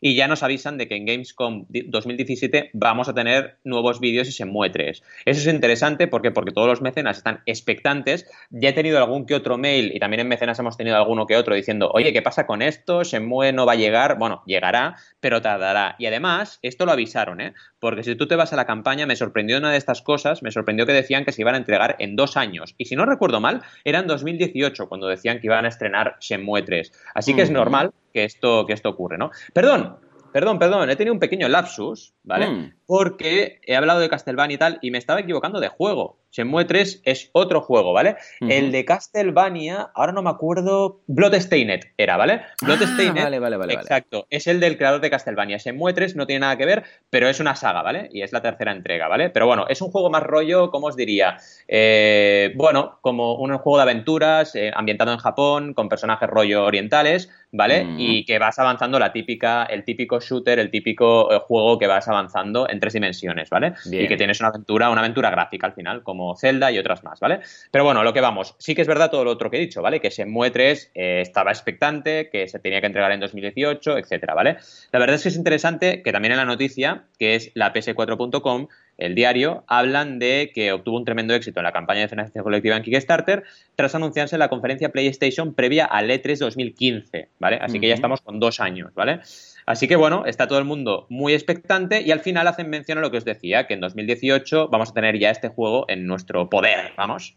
y ya nos avisan de que en Gamescom 2017 vamos a tener nuevos vídeos y se muetres. Eso es interesante porque, porque todos los mecenas están expectantes. Ya he tenido algún que otro mail y también en mecenas hemos tenido alguno que otro diciendo, oye, ¿qué pasa con esto? Shenmue no va a llegar. Bueno, llegará, pero tardará. Y además, esto lo avisaron, ¿eh? Porque si tú te vas a la campaña, me sorprendió una de estas cosas, me sorprendió que decían que se iban a entregar en dos años. Y si no recuerdo mal, era en 2018 cuando decían que iban a estrenar Shenmue 3. Así que es normal que esto, que esto ocurre, ¿no? Perdón, perdón, perdón, he tenido un pequeño lapsus, ¿vale? Mm. Porque he hablado de Castlevania y tal y me estaba equivocando de juego. Shenmue 3 es otro juego, ¿vale? El de Castlevania, ahora no me acuerdo, Bloodstained era, ¿vale? Ah, Bloodstained. vale, vale, vale. Exacto, es el del creador de Castlevania. Shenmue 3 no tiene nada que ver, pero es una saga, ¿vale? Y es la tercera entrega, ¿vale? Pero bueno, es un juego más rollo, ¿cómo os diría? Eh, bueno, como un juego de aventuras eh, ambientado en Japón, con personajes rollo orientales, ¿vale? Mm. Y que vas avanzando la típica, el típico shooter, el típico eh, juego que vas avanzando en tres dimensiones, ¿vale? Y que tienes una aventura, una aventura gráfica al final, como Zelda y otras más, ¿vale? Pero bueno, lo que vamos, sí que es verdad todo lo otro que he dicho, ¿vale? Que Shenmue 3 eh, estaba expectante, que se tenía que entregar en 2018, etcétera, ¿vale? La verdad es que es interesante que también en la noticia, que es la ps4.com, el diario, hablan de que obtuvo un tremendo éxito en la campaña de financiación colectiva en Kickstarter tras anunciarse la conferencia PlayStation previa al E3 2015, ¿vale? Así que ya estamos con dos años, ¿vale? Así que bueno, está todo el mundo muy expectante y al final hacen mención a lo que os decía, que en 2018 vamos a tener ya este juego en nuestro poder, vamos.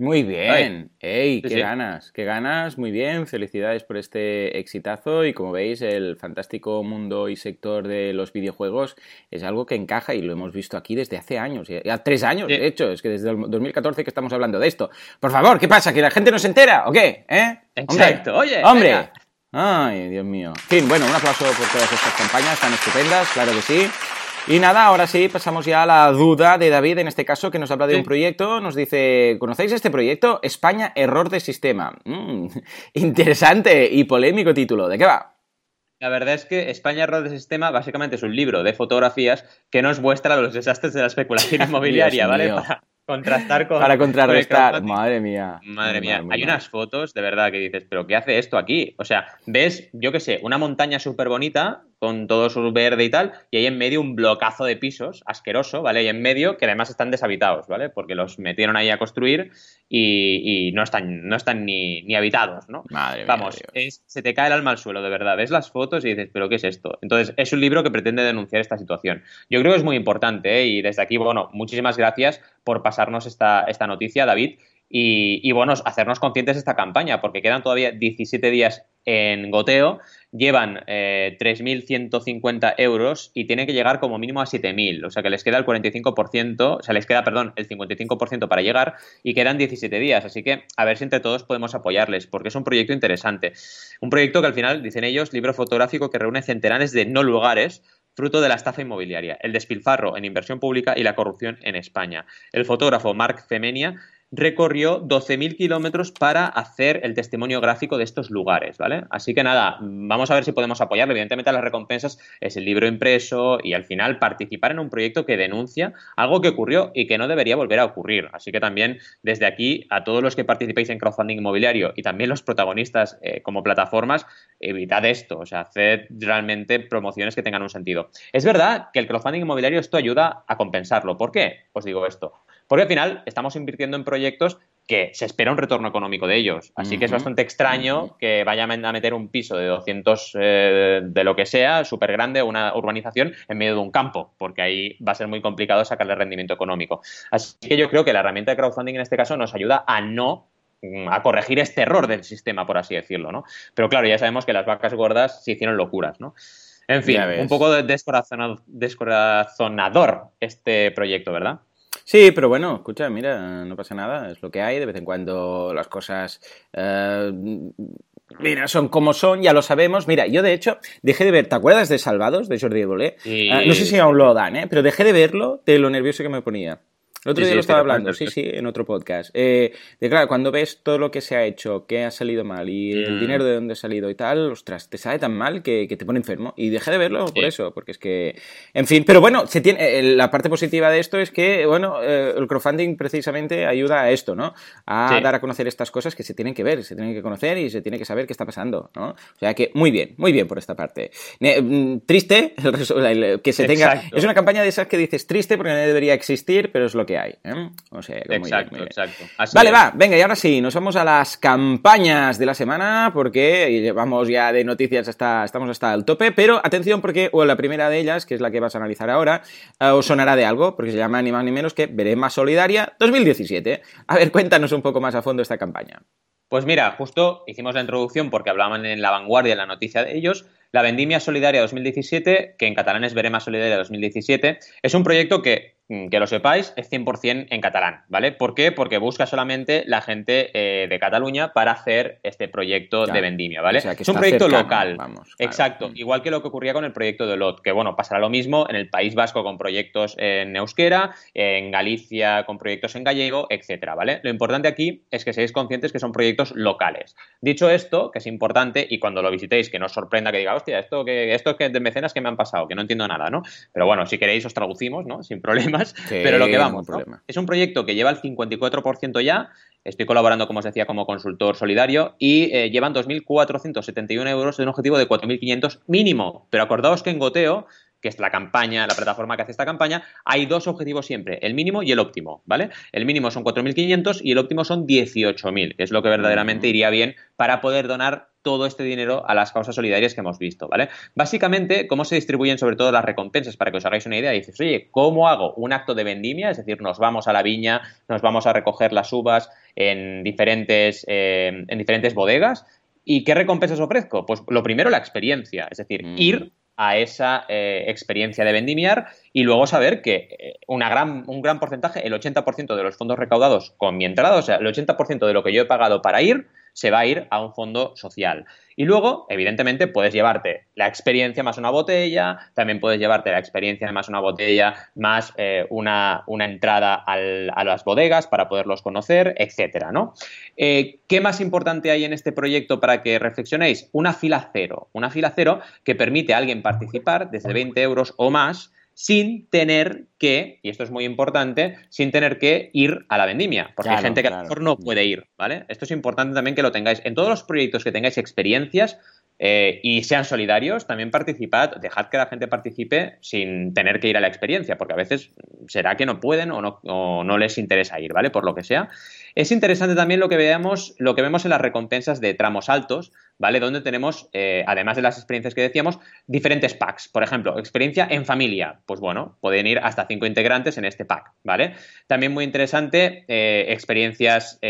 Muy bien, ¡ey! ¡Qué ganas! ¡Qué ganas! Muy bien, felicidades por este exitazo y como veis el fantástico mundo y sector de los videojuegos es algo que encaja y lo hemos visto aquí desde hace años, ya tres años de hecho, es que desde el 2014 que estamos hablando de esto. Por favor, ¿qué pasa? ¿Que la gente no se entera o qué? ¿Eh? Exacto, oye. ¡Hombre! Ay, Dios mío. En fin, bueno, un aplauso por todas estas campañas tan estupendas, claro que sí. Y nada, ahora sí, pasamos ya a la duda de David, en este caso, que nos habla de un proyecto. Nos dice, ¿conocéis este proyecto? España, error de sistema. Mm, interesante y polémico título. ¿De qué va? La verdad es que España Error de Sistema básicamente es un libro de fotografías que nos muestra los desastres de la especulación inmobiliaria, ¿vale? Contrastar con. Para contrarrestar. Madre mía. Madre mía. Hay unas fotos de verdad que dices, ¿pero qué hace esto aquí? O sea, ves, yo qué sé, una montaña súper bonita con todo su verde y tal, y hay en medio un blocazo de pisos asqueroso, ¿vale? Y en medio que además están deshabitados, ¿vale? Porque los metieron ahí a construir y, no están, no están ni, ni habitados, ¿no? Madre Vamos, se te cae el alma al suelo, de verdad. Ves las fotos y dices, ¿pero qué es esto? Entonces, es un libro que pretende denunciar esta situación. Yo creo que es muy importante, ¿eh? Y desde aquí, bueno, muchísimas gracias por pasarnos esta, esta noticia, David. Y, bueno, hacernos conscientes de esta campaña, porque quedan todavía 17 días en goteo llevan eh, 3.150 euros y tienen que llegar como mínimo a 7.000, o sea que les queda el 45%, o sea, les queda, perdón, el 55% para llegar y quedan 17 días, así que a ver si entre todos podemos apoyarles, porque es un proyecto interesante. Un proyecto que al final, dicen ellos, libro fotográfico que reúne centenares de no lugares fruto de la estafa inmobiliaria, el despilfarro en inversión pública y la corrupción en España. El fotógrafo Marc Femenia recorrió 12.000 kilómetros para hacer el testimonio gráfico de estos lugares, ¿vale? Así que nada, vamos a ver si podemos apoyarlo. Evidentemente las recompensas es el libro impreso y al final participar en un proyecto que denuncia algo que ocurrió y que no debería volver a ocurrir. Así que también desde aquí a todos los que participéis en crowdfunding inmobiliario y también los protagonistas eh, como plataformas, evitad esto, o sea, haced realmente promociones que tengan un sentido. Es verdad que el crowdfunding inmobiliario esto ayuda a compensarlo. ¿Por qué? Os digo esto. Porque al final estamos invirtiendo en proyectos que se espera un retorno económico de ellos. Así que es bastante extraño que vayan a meter un piso de 200 eh, de lo que sea, súper grande, una urbanización, en medio de un campo, porque ahí va a ser muy complicado sacarle rendimiento económico. Así que yo creo que la herramienta de crowdfunding en este caso nos ayuda a no mm, a corregir este error del sistema, por así decirlo, ¿no? Pero claro, ya sabemos que las vacas gordas se hicieron locuras, ¿no? En fin, un poco descorazonador este proyecto, ¿verdad? Sí, pero bueno, escucha, mira, no pasa nada, es lo que hay, de vez en cuando las cosas... Eh, mira, son como son, ya lo sabemos. Mira, yo de hecho dejé de ver, ¿te acuerdas de Salvados, de Jordi Evole? Eh, no sé si aún lo dan, ¿eh? pero dejé de verlo de lo nervioso que me ponía. El otro día lo estaba hablando, sí, sí, en otro podcast. Eh, de claro, cuando ves todo lo que se ha hecho, que ha salido mal y el mm. dinero de dónde ha salido y tal, ostras, te sale tan mal que, te pone enfermo. Y dejé de verlo por eso, porque es que. En fin, pero bueno, se tiene, eh, la parte positiva de esto es que, bueno, eh, el crowdfunding precisamente ayuda a esto, ¿no? A dar a conocer estas cosas que se tienen que ver, se tienen que conocer y se tiene que saber qué está pasando, ¿no? O sea que, muy bien, muy bien por esta parte. Mm, triste que se tenga. Es una campaña de esas que dices triste porque no debería existir, pero es lo que hay. ¿eh? O sea, exacto, exacto. vale, va, venga, y ahora sí, nos vamos a las campañas de la semana porque llevamos ya de noticias hasta, estamos hasta el tope, pero atención porque la primera de ellas, que es la que vas a analizar ahora, eh, os sonará de algo, porque se llama ni más ni menos que Verema Solidaria 2017. A ver, cuéntanos un poco más a fondo esta campaña. Pues mira, justo hicimos la introducción porque hablaban en la vanguardia, en la noticia de ellos, la Vendimia Solidaria 2017, que en catalán es Verema Solidaria 2017, es un proyecto que que lo sepáis, es 100% en catalán, ¿vale? ¿Por qué? Porque busca solamente la gente eh, de Cataluña para hacer este proyecto de vendimia, ¿vale? es un proyecto local. Vamos, Exacto, mm. igual que lo que ocurría con el proyecto de LOT, que bueno, pasará lo mismo en el País Vasco con proyectos en euskera, en Galicia con proyectos en gallego, etcétera, ¿vale? Lo importante aquí es que seáis conscientes que son proyectos locales. Dicho esto, que es importante, y cuando lo visitéis, que no os sorprenda que diga, hostia, esto que esto que de mecenas que me han pasado, que no entiendo nada, ¿no? Pero bueno, si queréis os traducimos, ¿no? Sin problema pero lo que vamos, es un proyecto que lleva el 54% ya, estoy colaborando, como os decía, como consultor solidario, y eh, llevan 2.471 euros de un objetivo de 4.500 mínimo, pero acordaos que en Goteo que es la campaña, la plataforma que hace esta campaña, hay dos objetivos siempre, el mínimo y el óptimo, ¿vale? El mínimo son 4.500 y el óptimo son 18.000, que es lo que verdaderamente mm. iría bien para poder donar todo este dinero a las causas solidarias que hemos visto, ¿vale? Básicamente, cómo se distribuyen sobre todo las recompensas, para que os hagáis una idea, dices, oye, ¿cómo hago un acto de vendimia? Es decir, nos vamos a la viña, nos vamos a recoger las uvas en diferentes, eh, en diferentes bodegas, ¿Y qué recompensas ofrezco? Pues lo primero, la experiencia, es decir, mm. ir a esa eh, experiencia de vendimiar y luego saber que eh, una gran, un gran porcentaje, el 80% de los fondos recaudados con mi entrada, o sea, el 80% de lo que yo he pagado para ir, se va a ir a un fondo social. Y luego, evidentemente, puedes llevarte la experiencia más una botella, también puedes llevarte la experiencia más una botella, más eh, una, entrada a las bodegas para poderlos conocer, etcétera, ¿no? Eh, ¿Qué más importante hay en este proyecto para que reflexionéis? Una fila cero. Una fila cero que permite a alguien participar desde 20 euros o más sin tener que, y esto es muy importante, sin tener que ir a la vendimia, porque hay gente que a lo mejor no puede ir, ¿vale? Esto es importante también que lo tengáis. En todos los proyectos que tengáis experiencias, eh, y sean solidarios, también participad, dejad que la gente participe sin tener que ir a la experiencia, porque a veces será que no pueden o no, no les interesa ir, ¿vale? Por lo que sea. Es interesante también lo que veamos, lo que vemos en las recompensas de tramos altos, ¿vale? Donde tenemos, eh, además de las experiencias que decíamos, diferentes packs. Por ejemplo, experiencia en familia. Pues bueno, pueden ir hasta cinco integrantes en este pack, ¿vale? También muy interesante, eh, experiencias,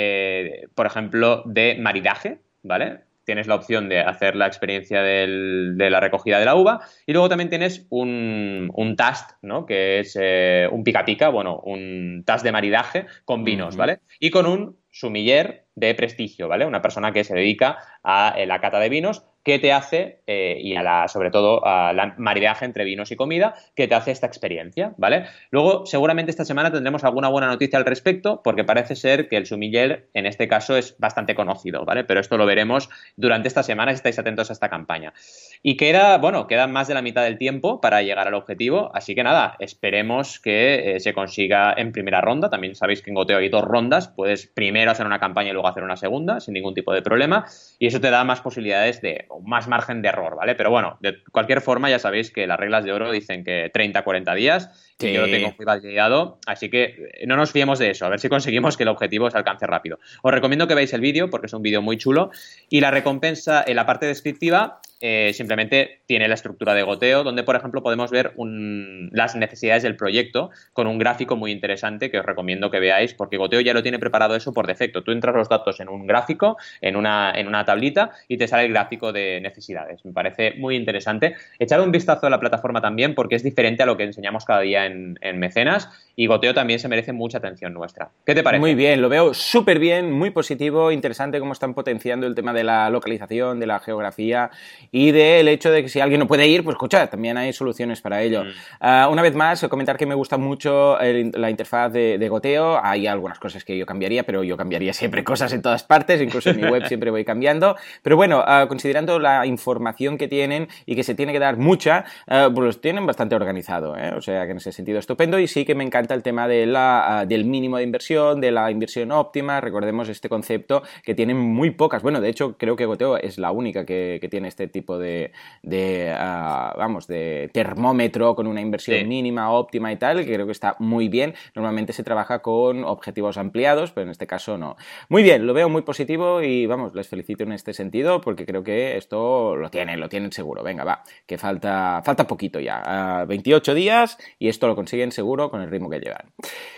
por ejemplo, de maridaje, ¿vale? Tienes la opción de hacer la experiencia de la recogida de la uva y luego también tienes un, un tast, ¿no? Que es eh, un pica pica, bueno, un tast de maridaje con vinos, ¿vale? Y con un sumiller de prestigio, ¿vale? Una persona que se dedica a eh, la cata de vinos ¿Qué te hace, eh, y sobre todo a la maridaje entre vinos y comida, qué te hace esta experiencia, ¿vale? Luego, seguramente esta semana tendremos alguna buena noticia al respecto, porque parece ser que el sumiller, en este caso, es bastante conocido, ¿vale? Pero esto lo veremos durante esta semana si estáis atentos a esta campaña. Y queda, bueno, queda más de la mitad del tiempo para llegar al objetivo, así que nada, esperemos que eh, se consiga en primera ronda. También sabéis que en Goteo hay dos rondas, puedes primero hacer una campaña y luego hacer una segunda, sin ningún tipo de problema, y eso te da más posibilidades de más margen de error, ¿vale? Pero bueno, de cualquier forma ya sabéis que las reglas de oro dicen que 30-40 días yo lo tengo muy validado, así que eh, no nos fiemos de eso, a ver si conseguimos que el objetivo se alcance rápido. Os recomiendo que veáis el vídeo porque es un vídeo muy chulo y la recompensa en la parte descriptiva eh, simplemente tiene la estructura de goteo, donde por ejemplo podemos ver las necesidades del proyecto con un gráfico muy interesante que os recomiendo que veáis, porque goteo ya lo tiene preparado eso por defecto. Tú entras los datos en un gráfico, en una, en una tablita y te sale el gráfico de necesidades. Me parece muy interesante. Echad un vistazo a la plataforma también porque es diferente a lo que enseñamos cada día en, en Mecenas y Goteo también se merece mucha atención nuestra. ¿Qué te parece? Muy bien, lo veo súper bien, muy positivo, interesante cómo están potenciando el tema de la localización, de la geografía y del hecho de que si alguien no puede ir, pues escucha, también hay soluciones para ello. Mm. Ah, una vez más, comentar que me gusta mucho la interfaz de, Goteo. Hay algunas cosas que yo cambiaría, pero yo cambiaría siempre cosas en todas partes, incluso en mi web siempre voy cambiando. Pero bueno, ah, considerando la información que tienen y que se tiene que dar mucha, uh, pues los tienen bastante organizado. ¿eh? O sea que en ese sentido estupendo y sí que me encanta el tema de la, del mínimo de inversión, de la inversión óptima. Recordemos este concepto que tienen muy pocas. Bueno, de hecho, creo que Goteo es la única que, que tiene este tipo de de, ah, vamos, de termómetro con una inversión mínima, óptima y tal, que creo que está muy bien. Normalmente se trabaja con objetivos ampliados, pero en este caso no. Muy bien, lo veo muy positivo y vamos, les felicito en este sentido porque creo que esto lo tienen, lo tienen seguro. Venga, va, que falta, falta poquito ya. 28 ah, días y esto lo consiguen seguro con el ritmo que llevan.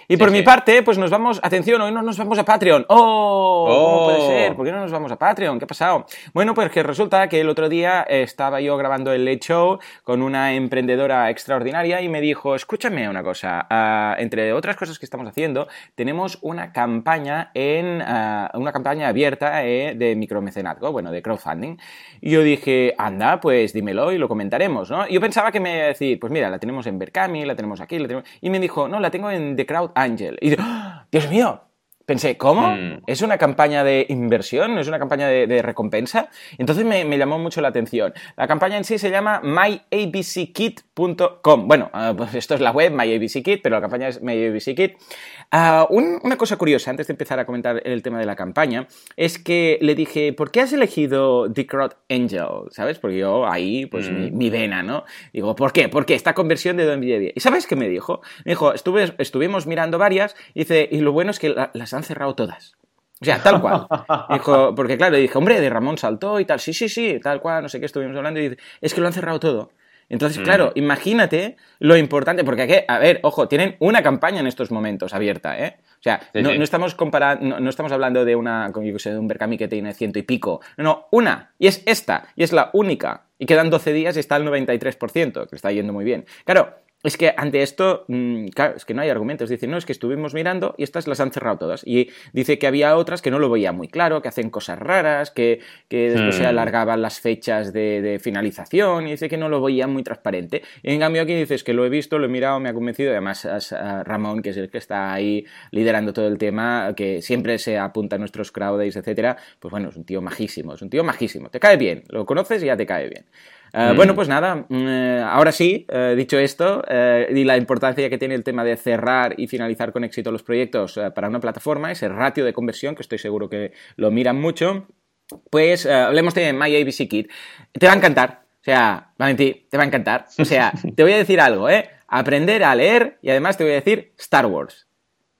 Y por mi parte, pues nos vamos, atención, hoy no nos vamos a Patreon. ¡Oh! ¿Cómo puede oh. ser? ¿Por qué no nos vamos a Patreon? ¿Qué ha pasado? Bueno, pues que resulta que el otro día estaba yo grabando el Late Show con una emprendedora extraordinaria y me dijo, escúchame una cosa, ah, entre otras cosas que estamos haciendo, tenemos una campaña en, ah, una campaña abierta eh, de micromecenazgo, bueno, de crowdfunding. Y yo dije, anda, pues dímelo y lo comentaremos, ¿no? Yo pensaba que me iba a decir, pues mira, la tenemos en Berkami, la tenemos aquí, la tenemos... Y me dijo, no, la tengo en The Crowd Angel. Y digo, ¡Ah! Dios mío, Pensé, ¿cómo? Mm. ¿Es una campaña de inversión? ¿No es una campaña de, recompensa? Entonces me, llamó mucho la atención. La campaña en sí se llama myabckit.com. Bueno, ah, pues esto es la web, myabckit, pero la campaña es myabckit. Uh, una cosa curiosa, antes de empezar a comentar el tema de la campaña, es que le dije, ¿por qué has elegido The Crowd Angel? ¿Sabes? Porque yo ahí, pues mm. mi, vena, ¿no? Digo, ¿por qué? ¿Por qué? Esta conversión de donde ¿Y sabes qué me dijo? Me dijo, Estuve, estuvimos mirando varias y dice, y lo bueno es que las han cerrado todas. O sea, tal cual. Dijo, porque claro, dije, hombre, de Ramón saltó y tal, sí, sí, sí, tal cual, no sé qué estuvimos hablando, y dice, es que lo han cerrado todo. Entonces, mm. claro, imagínate lo importante, porque aquí, a ver, ojo, tienen una campaña en estos momentos abierta, ¿eh? O sea, no, estamos comparando, no, estamos hablando de una, yo sé, de un Berkami que tiene ciento y pico. No, no, una, y es esta, y es la única. Y quedan 12 días y está al 93%, que está yendo muy bien. Claro, es que ante esto, mm, claro, es que no hay argumentos. Dice, no, es que estuvimos mirando y estas las han cerrado todas. Y dice que había otras que no lo veía muy claro, que hacen cosas raras, que, después se hmm. alargaban las fechas de, finalización, y dice que no lo veía muy transparente. Y en cambio aquí dices que lo he visto, lo he mirado, me ha convencido. Además, a Ramón, que es el que está ahí liderando todo el tema, que siempre se apunta a nuestros crowdays, etcétera, pues bueno, es un tío majísimo, es un tío majísimo. Te cae bien, lo conoces y ya te cae bien. Eh, mm. Bueno, pues nada, mm, eh, ahora sí, eh, dicho esto, y la importancia que tiene el tema de cerrar y finalizar con éxito los proyectos para una plataforma, ese ratio de conversión, que estoy seguro que lo miran mucho, pues hablemos de My ABC Kit. Te va a encantar, o sea, Valentín, te va a encantar. O sea, te voy a decir algo, ¿eh? Aprender a leer y además te voy a decir Star Wars.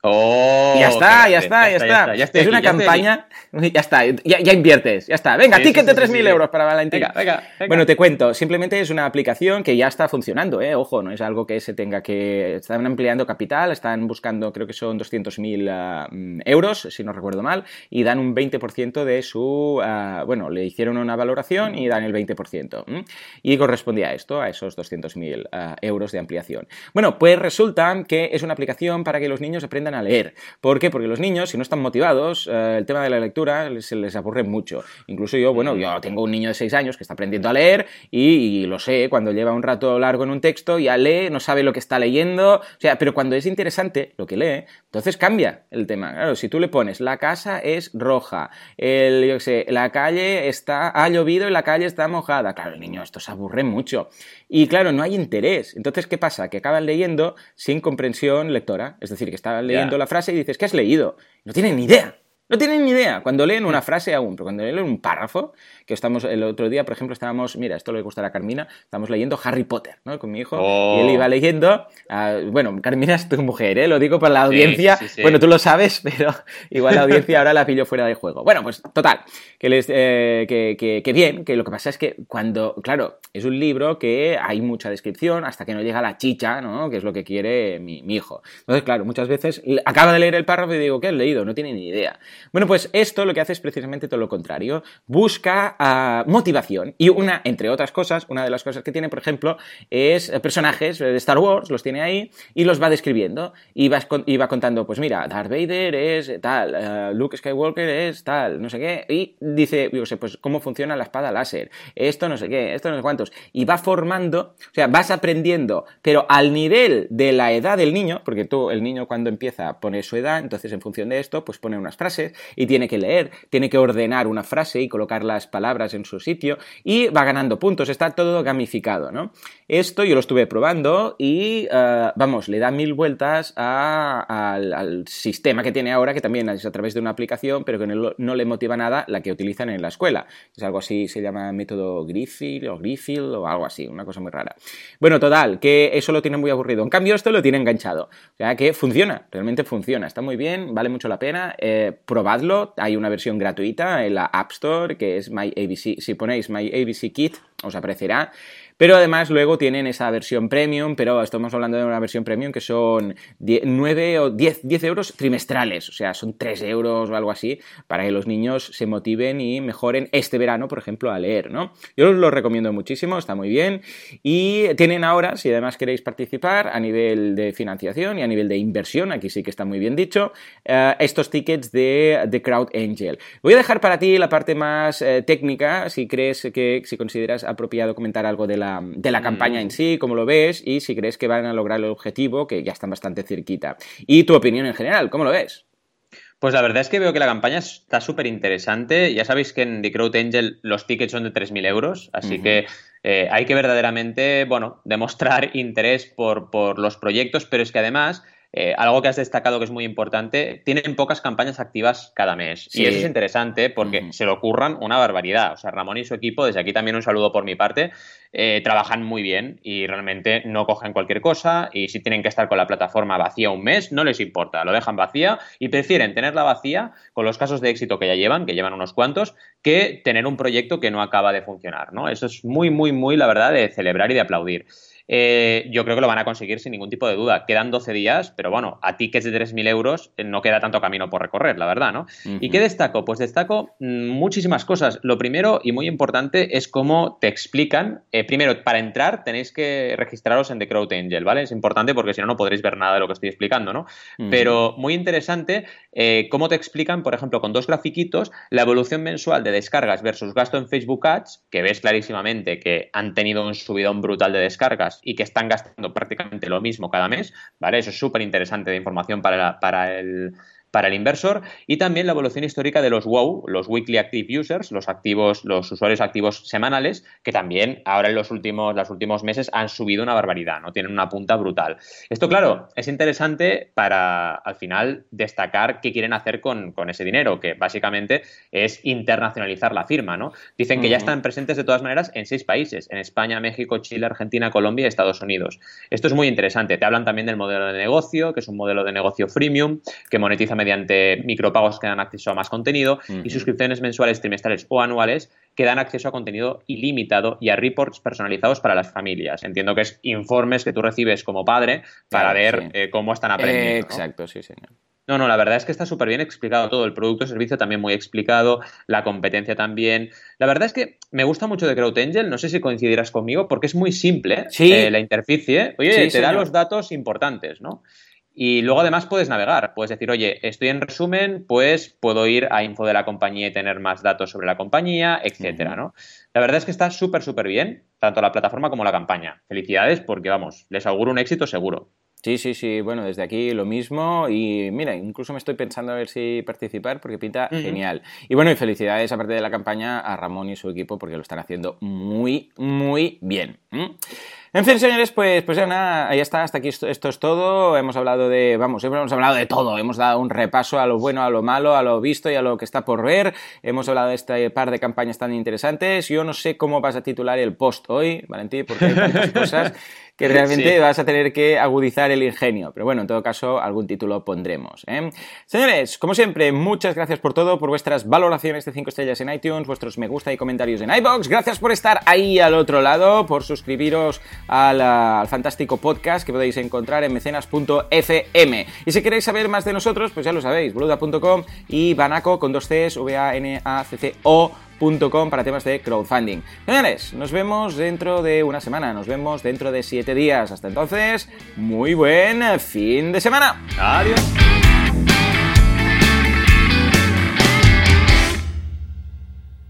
Oh, ya, está, ya, está, ya, está, ya está, es una campaña. Ya está, ya, inviertes, ya está. Venga, ticket de 3.000 euros para Valentín. Venga, venga, Bueno, te cuento, simplemente es una aplicación que ya está funcionando, ¿eh? Ojo, no es algo que se tenga que. Están empleando capital, están buscando, creo que son 200.000 ah, mm, euros, si no recuerdo mal, y dan un 20% de su. Ah, bueno, le hicieron una valoración y dan el 20%. Y correspondía a esto, a esos 200.000 ah, euros de ampliación. Bueno, pues resulta que es una aplicación para que los niños aprendan a leer. ¿Por qué? Porque los niños, si no están motivados, eh, el tema de la lectura se les aburre mucho. Incluso yo, bueno, yo tengo un niño de 6 años que está aprendiendo a leer y, lo sé, cuando lleva un rato largo en un texto ya lee, no sabe lo que está leyendo, o sea, pero cuando es interesante lo que lee, entonces cambia el tema. Claro, si tú le pones la casa es roja, el, yo sé, la calle está, ha llovido y la calle está mojada, claro, el niño esto se aburre mucho. Y claro, no hay interés. Entonces, ¿qué pasa? Que acaban leyendo sin comprensión lectora. Es decir, que estaban leyendo la frase y dices, ¿qué has leído? No tienen ni idea. No tienen ni idea. Cuando leen una frase aún, pero cuando leen un párrafo, que estamos el otro día, por ejemplo, estábamos, mira, esto le gustará a Carmina, estamos leyendo Harry Potter, ¿no? Con mi hijo, y él iba oh. leyendo, bueno, Carmina es tu mujer, ¿eh? Lo digo para la audiencia, bueno, tú lo sabes, pero igual la audiencia ahora la pillo fuera de juego. Bueno, pues total, que, les, eh, que, bien, que lo que pasa es que cuando, claro, es un libro que hay mucha descripción hasta que no llega la chicha, ¿no? Que es lo que quiere mi, mi hijo. Entonces, claro, muchas veces acaba de leer el párrafo y digo, ¿qué has leído? No tiene ni idea. Bueno, pues esto lo que hace es precisamente todo lo contrario. Busca motivación. Y una, entre otras cosas, una de las cosas que tiene, por ejemplo, es eh, personajes de Star Wars, los tiene ahí, y los va describiendo. Y va, va contando, pues mira, Darth Vader es tal, eh, Luke Skywalker es tal, no sé qué. Y dice, yo sé, pues cómo funciona la espada láser. Esto no sé qué, esto no sé cuántos. Y va formando, o sea, vas aprendiendo, pero al nivel de la edad del niño, porque tú, el niño cuando empieza pone su edad, entonces en función de esto, pues pone unas frases y tiene que leer, tiene que ordenar una frase y colocar las palabras en su sitio y va ganando puntos, está todo gamificado, ¿no? Esto yo lo estuve probando y, eh, vamos, le da mil vueltas al, sistema que tiene ahora, que también es a través de una aplicación, pero que no, le motiva nada la que utilizan en la escuela. Es algo así, se llama método Griffith o Griffith o algo así, una cosa muy rara. Bueno, total, que eso lo tiene muy aburrido. En cambio, esto lo tiene enganchado. O sea, que funciona, realmente funciona, está muy bien, vale mucho la pena, eh, probadlo, hay una versión gratuita en la App Store que es My ABC. Si ponéis My ABC Kit, os aparecerá. Pero además luego tienen esa versión premium, pero estamos hablando de una versión premium que son 9 o 10, 10 euros trimestrales, o sea, son 3 euros o algo así, para que los niños se motiven y mejoren este verano, por ejemplo, a leer, ¿no? Yo os lo recomiendo muchísimo, está muy bien. Y tienen ahora, si además queréis participar a nivel de financiación y a nivel de inversión, aquí sí que está muy bien dicho, eh, estos tickets de, The Crowd Angel. Voy a dejar para ti la parte más eh, técnica, si crees que, si consideras apropiado comentar algo de la de la campaña en mm. sí, cómo lo ves y si crees que van a lograr el objetivo, que ya están bastante cerquita. Y tu opinión en general, ¿cómo lo ves? Pues la verdad es que veo que la campaña está súper interesante. Ya sabéis que en The Crowd Angel los tickets son de 3.000 euros, así que eh, hay que verdaderamente, bueno, demostrar interés por, por los proyectos, pero es que además eh, algo que has destacado que es muy importante, tienen pocas campañas activas cada mes. Y eso es interesante porque se lo ocurran una barbaridad. O sea, Ramón y su equipo, desde aquí también un saludo por mi parte, eh, trabajan muy bien y realmente no cogen cualquier cosa y si tienen que estar con la plataforma vacía un mes, no les importa, lo dejan vacía y prefieren tenerla vacía con los casos de éxito que ya llevan, que llevan unos cuantos, que tener un proyecto que no acaba de funcionar. ¿no? Eso es muy, muy, muy, la verdad, de celebrar y de aplaudir. Eh, yo creo que lo van a conseguir sin ningún tipo de duda. Quedan 12 días, pero bueno, a tickets de 3.000 euros eh, no queda tanto camino por recorrer, la verdad, ¿no? ¿Y qué destaco? Pues destaco mm, muchísimas cosas. Lo primero y muy importante es cómo te explican. Eh, primero, para entrar tenéis que registraros en The Crowd Angel, ¿vale? Es importante porque si no, no podréis ver nada de lo que estoy explicando, ¿no? Pero muy interesante cómo te explican, por ejemplo, con dos grafiquitos, la evolución mensual de descargas versus gasto en Facebook Ads, que ves clarísimamente que han tenido un subidón brutal de descargas y que están gastando prácticamente lo mismo cada mes, ¿vale? Eso es súper interesante de información para, para el para el inversor y también la evolución histórica de los WOW, los Weekly Active Users, los activos, los usuarios activos semanales, que también ahora en los últimos, los últimos meses han subido una barbaridad, ¿no? Tienen una punta brutal. Esto, claro, es interesante para al final destacar qué quieren hacer con, ese dinero, que básicamente es internacionalizar la firma, ¿no? Dicen que ya están presentes de todas maneras en seis países, en España, México, Chile, Argentina, Colombia y Estados Unidos. Esto es muy interesante. Te hablan también del modelo de negocio, que es un modelo de negocio freemium, que monetiza mediante micropagos que dan acceso a más contenido y suscripciones mensuales, trimestrales o anuales que dan acceso a contenido ilimitado y a reports personalizados para las familias. Entiendo que es informes que tú recibes como padre para ver eh, cómo están aprendiendo. exacto, sí, señor. No, no, la verdad es que está súper bien explicado todo. El producto, servicio también muy explicado, la competencia también. La verdad es que me gusta mucho de CrowdAngel, no sé si coincidirás conmigo, porque es muy simple eh, la interficie. Oye, te da los datos importantes, ¿no? Y luego además puedes navegar, puedes decir, oye, estoy en resumen, pues puedo ir a info de la compañía y tener más datos sobre la compañía, etcétera, ¿no? La verdad es que está súper, súper bien, tanto la plataforma como la campaña. Felicidades porque, vamos, les auguro un éxito seguro. Sí, sí, sí, bueno, desde aquí lo mismo y mira, incluso me estoy pensando a ver si participar porque pinta genial. Y bueno, y felicidades aparte de la campaña a Ramón y su equipo porque lo están haciendo muy, muy bien. En fin, señores, pues, pues ya nada, ahí está, hasta aquí esto, esto, es todo. Hemos hablado de, vamos, hemos hablado de todo. Hemos dado un repaso a lo bueno, a lo malo, a lo visto y a lo que está por ver. Hemos hablado de este par de campañas tan interesantes. Yo no sé cómo vas a titular el post hoy, Valentín, porque hay tantas cosas que realmente vas a tener que agudizar el ingenio. Pero bueno, en todo caso, algún título pondremos. ¿eh? Señores, como siempre, muchas gracias por todo, por vuestras valoraciones de 5 estrellas en iTunes, vuestros me gusta y comentarios en iBox. Gracias por estar ahí al otro lado, por suscribiros al, fantástico podcast que podéis encontrar en mecenas.fm. Y si queréis saber más de nosotros, pues ya lo sabéis, boluda.com y banaco con dos Cs, V-A-N-A-C-C-O para temas de crowdfunding. Señores, nos vemos dentro de una semana, nos vemos dentro de siete días. Hasta entonces, muy buen fin de semana. Adiós.